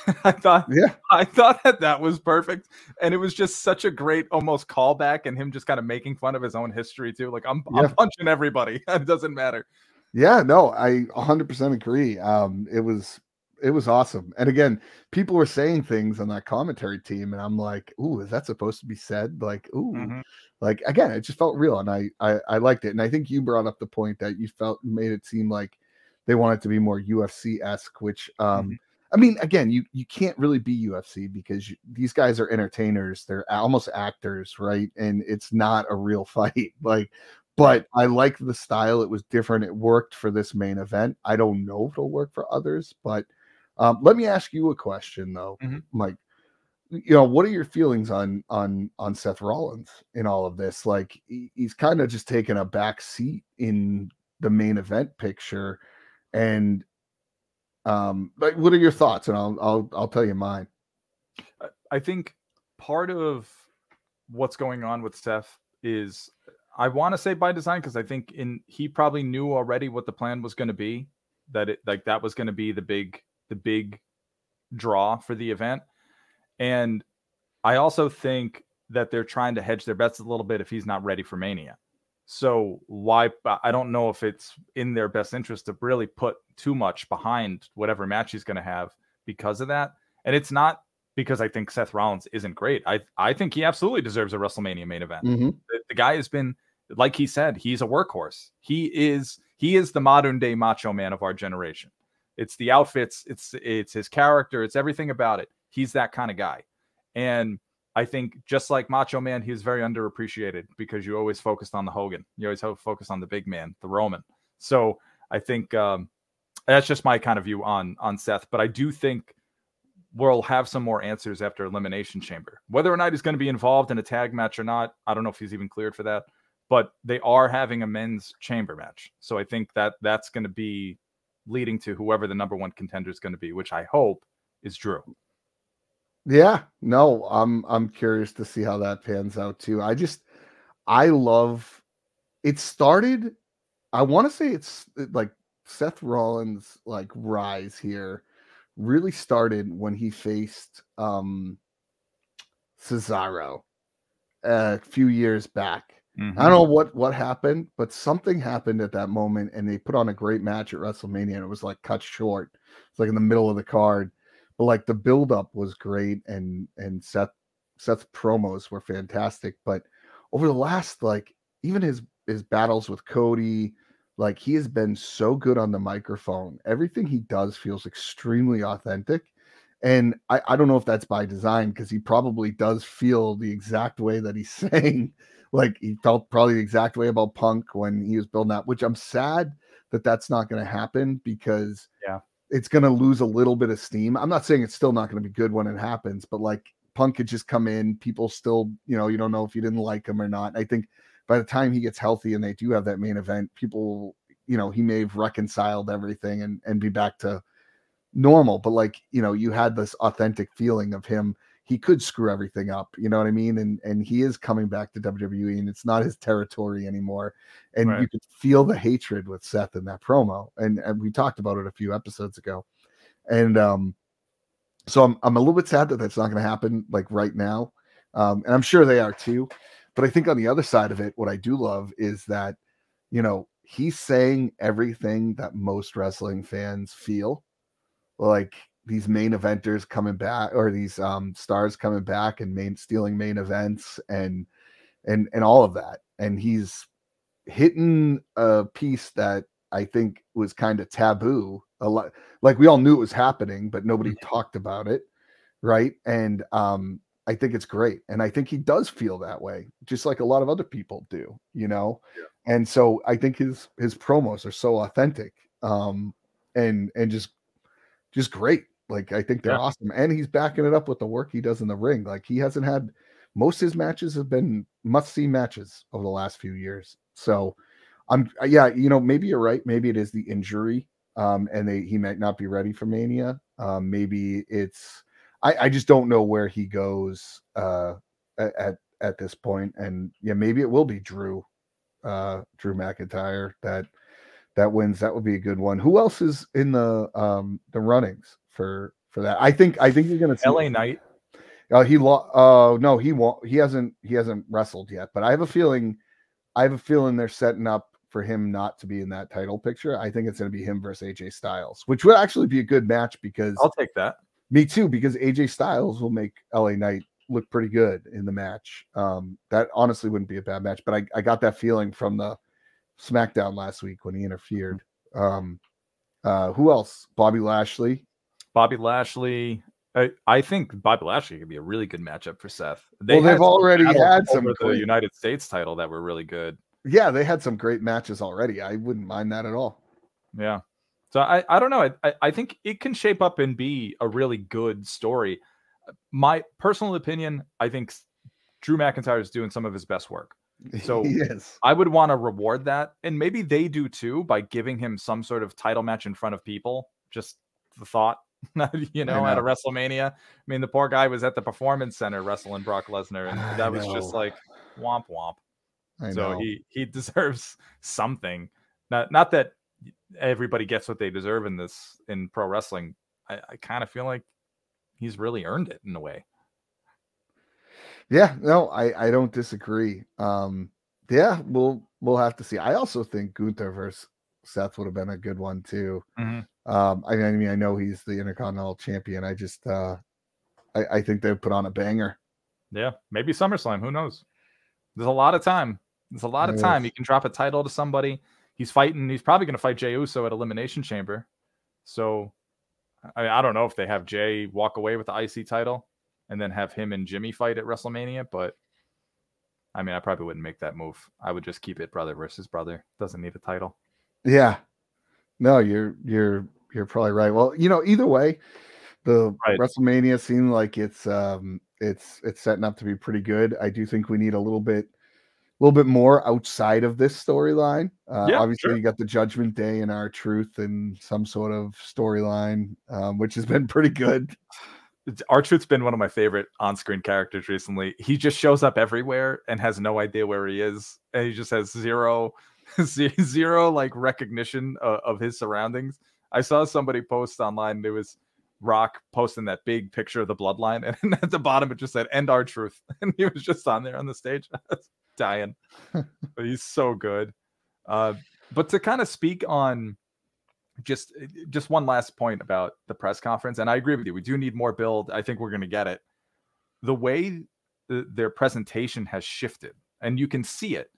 I thought Yeah. I thought that that was perfect, and it was just such a great almost callback, and him just kind of making fun of his own history too. Like I'm, Yeah. I'm punching everybody. it doesn't matter. Yeah, no, I 100% agree. Um, it was it was awesome. And again, people were saying things on that commentary team, and I'm like, "Ooh, is that supposed to be said?" Like, "Ooh, Mhm. like again, it just felt real, and I, I I liked it. And I think you brought up the point that you felt made it seem like they wanted to be more UFC esque, which um. I mean, again, you you can't really be UFC because you, these guys are entertainers. They're almost actors, right? And it's not a real fight. Like, but I like the style. It was different. It worked for this main event. I don't know if it'll work for others, but um, let me ask you a question though, Mhm. Mike. You know, what are your feelings on on on Seth Rollins in all of this? Like, he- he's kind of just taken a back seat in the main event picture, and um, like, what are your thoughts? And I'll I'll I'll tell you mine. I think part of what's going on with Seth is I want to say by design because I think in he probably knew already what the plan was going to be that it like that was going to be the big the big draw for the event and I also think that they're trying to hedge their bets a little bit if he's not ready for Mania. So why I don't know if it's in their best interest to really put too much behind whatever match he's going to have because of that. And it's not because I think Seth Rollins isn't great. I I think he absolutely deserves a WrestleMania main event. Mhm. The, the guy has been like he said, he's a workhorse. He is he is the modern day macho man of our generation. It's the outfits, it's it's his character, it's everything about it. He's that kind of guy. And I think just like Macho Man, he was very underappreciated because you always focused on the Hogan. You always focused on the big man, the Roman. So I think um, that's just my kind of view on on Seth. But I do think we'll have some more answers after Elimination Chamber. Whether or not he's going to be involved in a tag match or not, I don't know if he's even cleared for that. but they are having a men's chamber match. So I think that that's going to be leading to whoever the number one contender is going to be, which I hope is Drew. Yeah, no, I'm I'm curious to see how that pans out too. I just I love it started I want to say it's like Seth Rollins like rise here really started when he faced um Cesaro a few years back. Mm-hmm. I don't know what what happened, but something happened at that moment, and they put on a great match at WrestleMania, and it was like cut short. It's like in the middle of the card, but like the build-up was great, and and Seth Seth's promos were fantastic. But over the last like even his his battles with Cody, like he has been so good on the microphone. Everything he does feels extremely authentic. And I, I don't know if that's by design because he probably does feel the exact way that he's saying. Like he felt probably the exact way about Punk when he was building that, which I'm sad that that's not going to happen because Yeah. it's going to lose a little bit of steam. I'm not saying it's still not going to be good when it happens, but like Punk could just come in, people still, you know, you don't know if you didn't like him or not. I think by the time he gets healthy and they do have that main event, people, you know, he may have reconciled everything and and be back to normal. But like, you know, you had this authentic feeling of him. He could screw everything up, you know what I mean? And and he is coming back to WWE, and it's not his territory anymore. And you Right. could feel the hatred with Seth in that promo, and and we talked about it a few episodes ago. And um, so I'm I'm a little bit sad that that's not going to happen like right now, um, and I'm sure they are too. But I think on the other side of it, what I do love is that, you know, he's saying everything that most wrestling fans feel, like these main eventers coming back or these um stars coming back and main stealing main events and and and all of that. And he's hitting a piece that I think was kind of taboo. A lot like we all knew it was happening, but nobody talked about it. Right. And um I think it's great. And I think he does feel that way, just like a lot of other people do, you know. And so I think his his promos are so authentic. Um and and just just great. Like I think they're Yeah. awesome. And he's backing it up with the work he does in the ring. Like he hasn't had most of his matches have been must-see matches over the last few years. So I'm yeah, you know, maybe you're right. Maybe it is the injury. Um, and they he might not be ready for mania. Um, maybe it's I, I just don't know where he goes uh at, at at this point. And yeah, maybe it will be Drew, uh Drew McIntyre that that wins. That would be a good one. Who else is in the um the runnings for for that? I think I think you're gonna see LA Knight. uh, he lost. Uh, no, he won't. He hasn't. He hasn't wrestled yet. But I have a feeling. I have a feeling they're setting up for him not to be in that title picture. I think it's going to be him versus AJ Styles, which would actually be a good match because I'll take that. me too. Because AJ Styles will make LA Knight look pretty good in the match. Um, that honestly wouldn't be a bad match. But I, I got that feeling from the SmackDown last week when he interfered. Um, uh, who else? Bobby Lashley. Bobby Lashley. I, I think Bobby Lashley could be a really good matchup for Seth. Well, they've already had some over the United States title that were really good. Yeah, they had some great matches already. I wouldn't mind that at all. Yeah. So I, I don't know. I, I, I think it can shape up and be a really good story. My personal opinion, I think Drew McIntyre is doing some of his best work. So yes, I would want to reward that. And maybe they do too by giving him some sort of title match in front of people. Just the thought, you know, at a. WrestleMania. I mean, the poor guy was at the Performance Center wrestling Brock Lesnar, and I that was just like womp womp. I so know. he he deserves something. Not not that everybody gets what they deserve in this in pro wrestling. I, I kind of feel like he's really earned it in a way. yeah, no, I I don't disagree. Um, yeah, we'll we'll have to see. I also think Gunther versus Seth would have been a good one too. Mhm. Um, I, mean, I know he's the Intercontinental Champion. I just uh, I, I think they put on a banger. Yeah, maybe SummerSlam. Who knows? There's a lot of time. There's a lot of time. You can drop a title to somebody. He's fighting. He's probably going to fight Jey Uso at Elimination Chamber. So I, I don't know if they have Jey walk away with the IC title and then have him and Jimmy fight at WrestleMania, but I mean, I probably wouldn't make that move. I would just keep it brother versus brother. Doesn't need a title. Yeah, no, you're you're you're probably right. Well, you know, either way, the Right. WrestleMania seemed like it's um it's it's setting up to be pretty good. I do think we need a little bit a little bit more outside of this storyline. Uh, Yeah, obviously, sure. you got the Judgment Day and R-Truth and some sort of storyline, um, which has been pretty good. R Truth's been one of my favorite on-screen characters recently. He just shows up everywhere and has no idea where he is, and he just has zero, ze- zero like recognition of, of his surroundings. I saw somebody post online. It was Rock posting that big picture of the bloodline, and at the bottom it just said "End R-Truth," and he was just on there on the stage, dying. but he's so good. Uh, but to kind of speak on just just one last point about the press conference, and I agree with you. We do need more build. I think we're going to get it. The way the, their presentation has shifted, and you can see it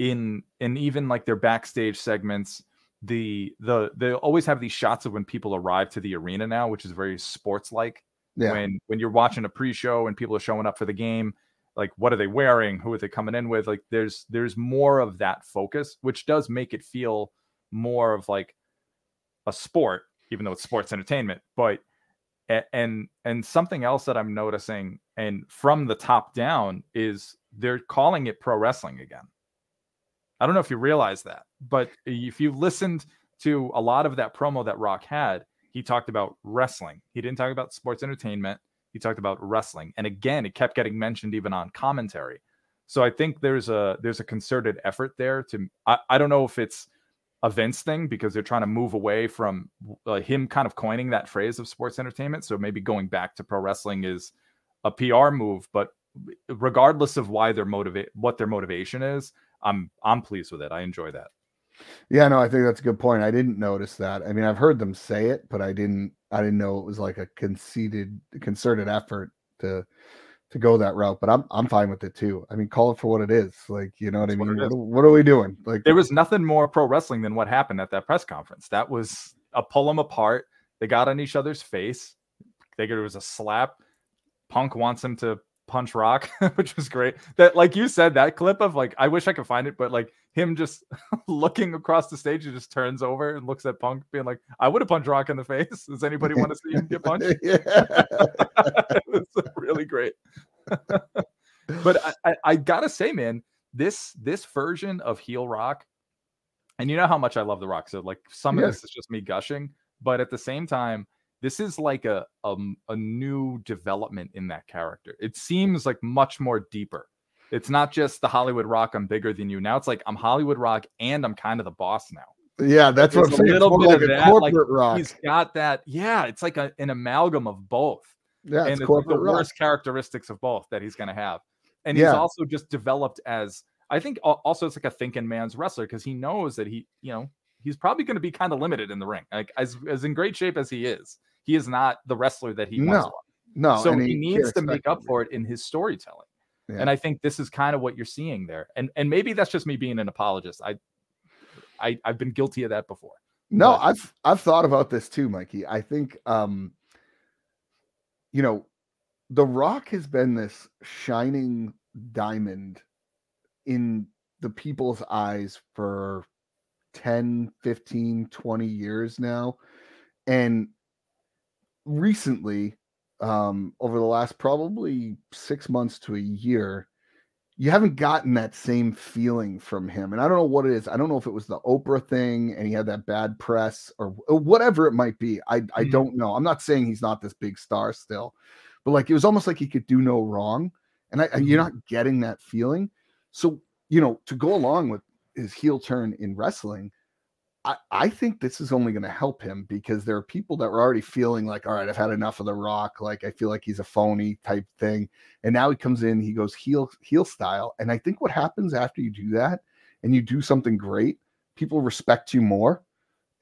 in in even like their backstage segments. The the they always have these shots of when people arrive to the arena now, which is very sports like. Yeah. When when you're watching a pre-show and people are showing up for the game, like what are they wearing? Who are they coming in with? Like there's there's more of that focus, which does make it feel more of like a sport, even though it's sports entertainment. But and and something else that I'm noticing, and from the top down, is they're calling it pro wrestling again. I don't know if you realize that, but if you listened to a lot of that promo that Rock had, he talked about wrestling. He didn't talk about sports entertainment. He talked about wrestling, and again, it kept getting mentioned even on commentary. So I think there's a there's a concerted effort there to. I, I don't know if it's a Vince thing because they're trying to move away from uh, him kind of coining that phrase of sports entertainment. So maybe going back to pro wrestling is a PR move, but regardless of why their motivate what their motivation is, I'm I'm pleased with it. I enjoy that. Yeah, no, I think that's a good point. I didn't notice that. I mean, I've heard them say it, but I didn't. I didn't know it was like a conceited, concerted effort to to go that route. But I'm I'm fine with it too. I mean, call it for what it is. Like, you know what I That's what mean? What, what are we doing? Like, There was nothing more pro wrestling than what happened at that press conference. That was a pull them apart. They got on each other's face. They got it was a slap. Punk wants him to punch Rock, which was great. That, like you said, that clip of like, I wish I could find it, but like him just looking across the stage, he just turns over and looks at Punk, being like, "I would have punched Rock in the face. Does anybody want to see him get punched?" yeah. it was uh, really great. but I, I, I gotta say, man, this this version of heel rock, and you know how much I love the rock. So like some Yeah. of this is just me gushing, but at the same time, this is like a, a a new development in that character. It seems like much more deeper. It's not just the Hollywood rock. I'm bigger than you. Now it's like I'm Hollywood rock, and I'm kind of the boss now. Yeah, that's what I'm There's a saying. Little bit like of a that, like, corporate rock. He's got that. Yeah, it's like a, an amalgam of both Yeah, and it's it's like the rock. worst characteristics of both that he's going to have. And he's Yeah. also just developed as I think also it's like a thinking man's wrestler because he knows that he, you know, he's probably going to be kind of limited in the ring. Like as as in great shape as he is, he is not the wrestler that he once No, was. No, so and he needs to make up for it in his storytelling. Yeah. And I think this is kind of what you're seeing there. And and maybe that's just me being an apologist. I I I've been guilty of that before. No, But- I've I've thought about this too, Mikey. I think um you know, The Rock has been this shining diamond in the people's eyes for 10, 15, 20 years now. And recently, um, over the last probably six months to a year, you haven't gotten that same feeling from him. And I don't know what it is. I don't know if it was the Oprah thing and he had that bad press or or whatever it might be. I, I Mhm. don't know. I'm not saying he's not this big star still, but like it was almost like he could do no wrong. And I, I- you're not getting that feeling. So, you know, to go along with his heel turn in wrestling, I, I think this is only going to help him because there are people that were already feeling like, all right, I've had enough of the rock. Like I feel like he's a phony type thing. And now he comes in, he goes heel heel style. And I think what happens after you do that and you do something great, people respect you more.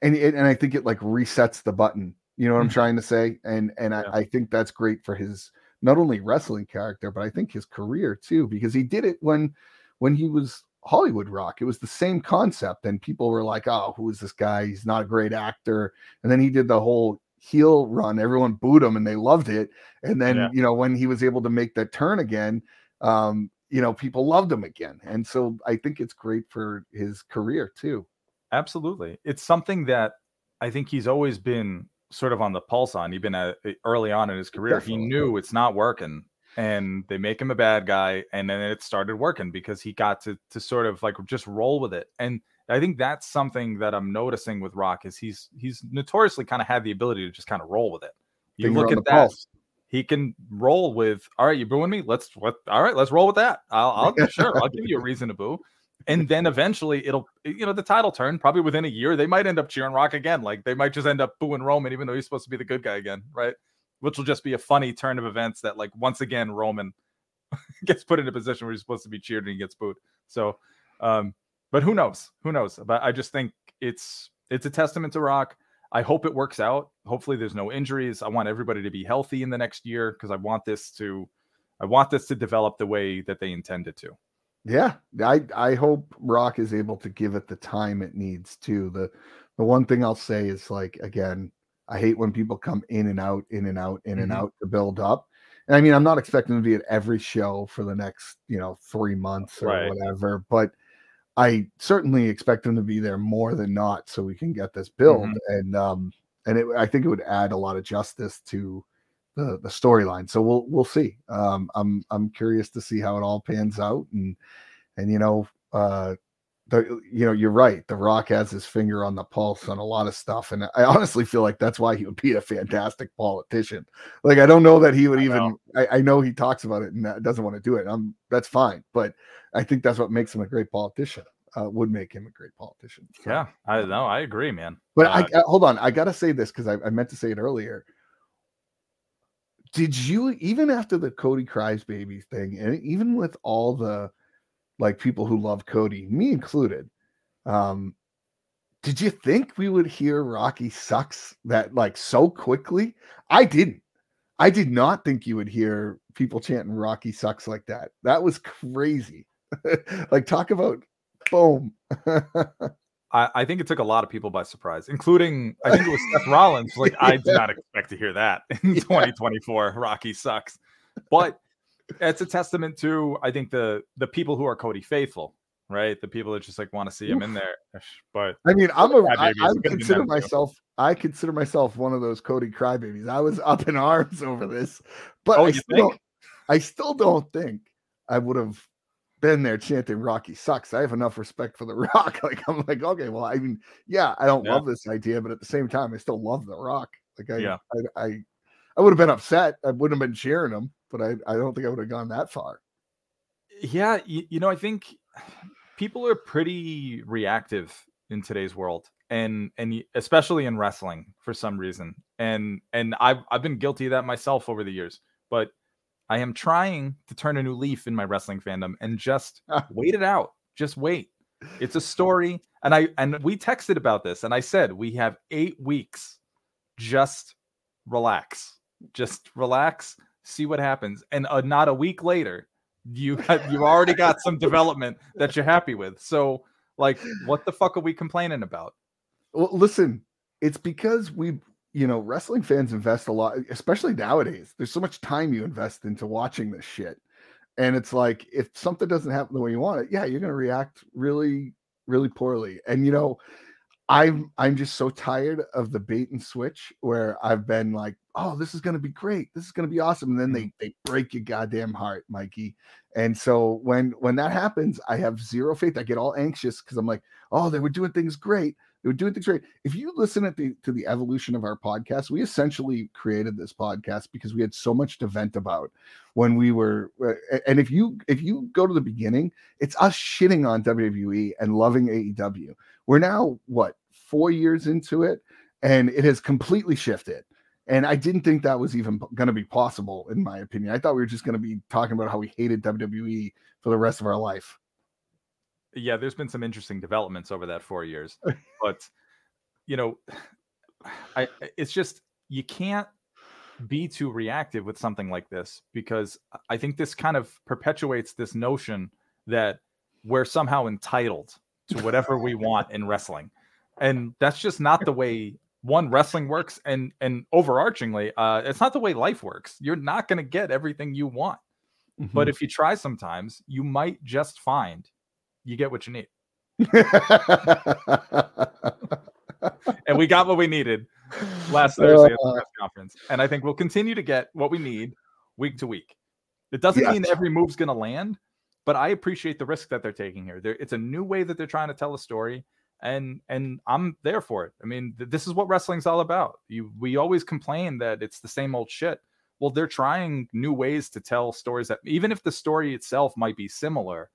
And it, and I think it like resets the button. You know what I'm Mhm. trying to say? And and Yeah. I, I think that's great for his not only wrestling character, but I think his career too, because he did it when when he was Hollywood Rock. It was the same concept, and people were like, "Oh, who is this guy? He's not a great actor." And then he did the whole heel run. Everyone booed him, and they loved it. And then Yeah. you know when he was able to make that turn again, um, you know people loved him again. And so I think it's great for his career too. Absolutely. It's something that I think he's always been sort of on the pulse on, even at, early on in his career. Definitely. He knew it's not working and they make him a bad guy and then it started working because he got to to sort of like just roll with it and i think that's something that i'm noticing with rock is he's he's notoriously kind of had the ability to just kind of roll with it. You Finger look at that pulse. he can roll with all right you booing me let's what all right let's roll with that. I'll, I'll sure i'll give you a reason to boo. And then eventually it'll you know the title turn probably within a year they might end up cheering rock again like they might just end up booing roman even though he's supposed to be the good guy again right which will just be a funny turn of events that like once again roman gets put in a position where he's supposed to be cheered and he gets booed. So um but who knows? Who knows? But i just think it's it's a testament to rock. I hope it works out. Hopefully there's no injuries. I want everybody to be healthy in the next year because i want this to i want this to develop the way that they intended to. Yeah, I I hope Rock is able to give it the time it needs to. The the one thing I'll say is like again, I hate when people come in and out, in and out, in and Mhm. out to build up. And I mean, I'm not expecting to be at every show for the next, you know, three months or Right. whatever, but I certainly expect them to be there more than not so we can get this build. Mhm. And um and it, I think it would add a lot of justice to the the storyline. So we'll we'll see. Um, I'm I'm curious to see how it all pans out, and and you know, uh, the you know you're right. The Rock has his finger on the pulse on a lot of stuff, and I honestly feel like that's why he would be a fantastic politician. Like I don't know that he would I even. know. I, I know he talks about it and doesn't want to do it. I'm that's fine, but I think that's what makes him a great politician. Uh, would make him a great politician. So- yeah i know i agree man but Uh, I, I hold on, I gotta say this because I, I meant to say it earlier. Did you even after the Cody cries baby thing, and even with all the like people who love Cody, me included, um, did you think we would hear Rocky sucks that like so quickly? I didn't. I did not think you would hear people chanting Rocky sucks like that. That was crazy. like talk about boom. I, I think it took a lot of people by surprise, including I think it was Seth Rollins. Like I did not expect to hear that in 2024. Rocky sucks, but it's a testament to I think the the people who are Cody faithful, right? The people that just like want to see him in there. But I mean, I'm a, I, I a would good consider myself, I consider myself one of those Cody crybabies. I was up in arms over this, but Oh, I still, think? don't, I still don't think I would have been there chanting Rocky sucks. I have enough respect for the Rock. Like I'm like, okay, well, I mean, yeah, I don't Yeah. love this idea, but at the same time, I still love the Rock. Like I, Yeah. I, I, I would have been upset. I wouldn't have been cheering him, but I, I don't think I would have gone that far. yeah, you, you know, I think people are pretty reactive in today's world, and and especially in wrestling for some reason. And and I've I've been guilty of that myself over the years, but I am trying to turn a new leaf in my wrestling fandom and just wait it out. Just wait. It's a story, and I and we texted about this, and I said we have eight weeks. Just relax. Just relax. See what happens. And uh, not a week later, you have you've already got some development that you're happy with. So, like, what the fuck are we complaining about? Well, listen, it's because we, you know, wrestling fans invest a lot, especially nowadays. There's so much time you invest into watching this shit. And it's like if something doesn't happen the way you want it, yeah, you're going to react really really poorly. And you know, I'm I'm just so tired of the bait and switch where I've been like, "Oh, this is going to be great. This is going to be awesome." And then they they break your goddamn heart, Mikey. And so when when that happens, I have zero faith. I get all anxious cuz I'm like, "Oh, they were doing things great." They were doing things great. If you listen at the to the evolution of our podcast, we essentially created this podcast because we had so much to vent about when we were. uh, And if you if you go to the beginning, it's us shitting on WWE and loving AEW. We're now what four years into it, and it has completely shifted. And I didn't think that was even going to be possible, in my opinion. I thought we were just going to be talking about how we hated WWE for the rest of our life. Yeah, there's been some interesting developments over that four years, but you know, I it's just you can't be too reactive with something like this because I think this kind of perpetuates this notion that we're somehow entitled to whatever we want in wrestling. And that's just not the way one wrestling works and and overarchingly uh it's not the way life works. You're not going to get everything you want. But if you try sometimes, you might just find you get what you need. And we got what we needed last Thursday at the Uh, press conference. And I think we'll continue to get what we need week to week. It doesn't mean every move's going to land, but I appreciate the risk that they're taking here. They're, it's a new way that they're trying to tell a story, and and I'm there for it. I mean, th- this is what wrestling's all about. You we always complain that it's the same old shit. Well, they're trying new ways to tell stories that even if the story itself might be similar,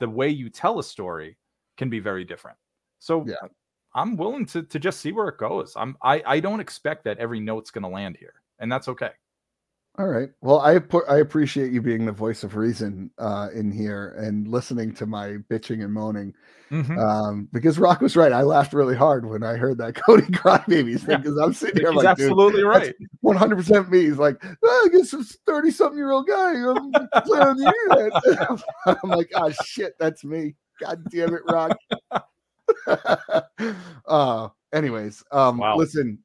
the way you tell a story can be very different. So Yeah. I'm willing to to just see where it goes. I'm I I don't expect that every note's going to land here, and that's okay. All right. Well, I I appreciate you being the voice of reason uh, in here and listening to my bitching and moaning. Mhm. Um, because Rock was right. I laughed really hard when I heard that Cody Crybabies thing Yeah. because I'm sitting here He's like, absolutely right. 100 percent me. He's like, oh, I guess this 30 something year old guy um, play on the internet. I'm like, oh shit, that's me. God damn it, Rock. uh, anyways, um, Wow. listen,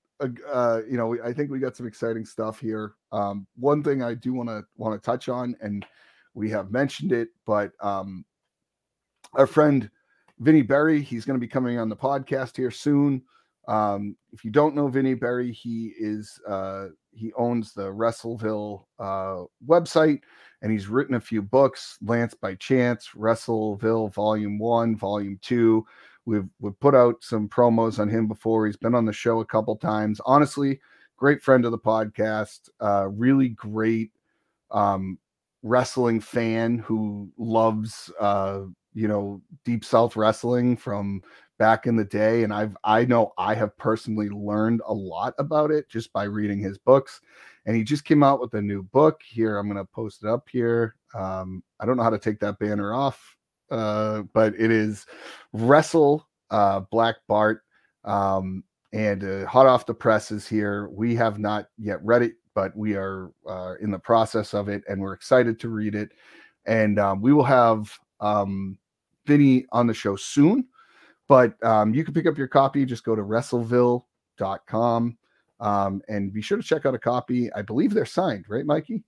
uh, you know, I think we got some exciting stuff here. Um, one thing I do want to want to touch on, and we have mentioned it, but um, our friend Vinny Berry, he's going to be coming on the podcast here soon. Um, if you don't know Vinny Berry, he is uh, he owns the Wrestleville uh, website, and he's written a few books. Lance by Chance, Wrestleville Volume One, Volume Two. We've we've put out some promos on him before. He's been on the show a couple times. Honestly, great friend of the podcast. Uh, really great um, wrestling fan who loves uh, you know deep south wrestling from back in the day and i've i know i have personally learned a lot about it just by reading his books and he just came out with a new book here i'm going to post it up here um i don't know how to take that banner off uh but it is wrestle uh black bart um and uh, hot off the presses here we have not yet read it but we are uh, in the process of it and we're excited to read it and um, we will have um, Vinny on the show soon. But um, you can pick up your copy. Just go to wrestleville.com um, and be sure to check out a copy. I believe they're signed, right, Mikey?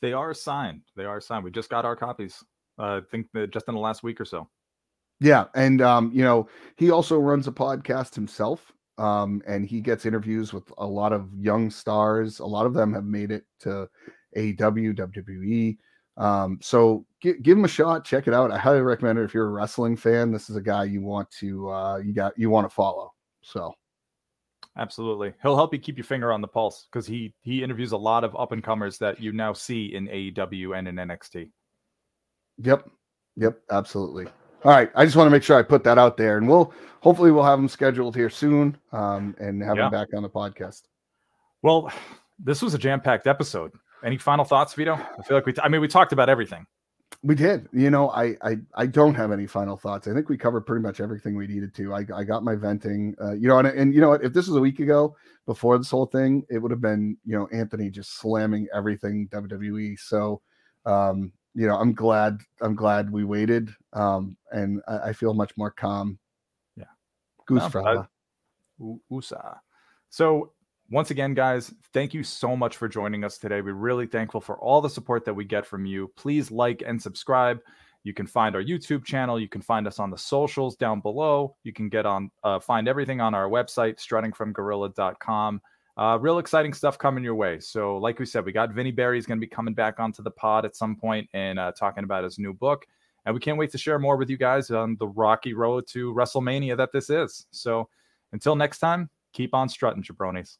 They are signed. They are signed. We just got our copies. I think that just in the last week or so. Yeah, and um, you know, he also runs a podcast himself. Um, and he gets interviews with a lot of young stars. A lot of them have made it to AEW, WWE. Um, so gi- give him a shot, check it out. I highly recommend it if you're a wrestling fan. This is a guy you want to uh you got you want to follow. So Absolutely. He'll help you keep your finger on the pulse because he he interviews a lot of up and comers that you now see in AEW and in NXT. Yep. Yep. Absolutely. All right. I just want to make sure I put that out there, and we'll hopefully we'll have him scheduled here soon, um, and have Yeah. him back on the podcast. Well, this was a jam-packed episode. Any final thoughts, Vito? I feel like we. T- I mean, we talked about everything. We did. You know, I I I don't have any final thoughts. I think we covered pretty much everything we needed to. I I got my venting. Uh, you know, and and you know what? If this was a week ago before this whole thing, it would have been you know Anthony just slamming everything WWE. So, um, you know, I'm glad I'm glad we waited. Um, and I, I feel much more calm. Yeah. Goose No, I- fella. U- USA. So, once again, guys, thank you so much for joining us today. We're really thankful for all the support that we get from you. Please like and subscribe. You can find our YouTube channel. You can find us on the socials down below. You can get on, uh, find everything on our website, struttingfromgorilla.com. Uh, real exciting stuff coming your way. So, like we said, we got Vinny Berry is going to be coming back onto the pod at some point and uh, talking about his new book. And we can't wait to share more with you guys on the rocky road to WrestleMania that this is. So, until next time, keep on strutting, jabronis.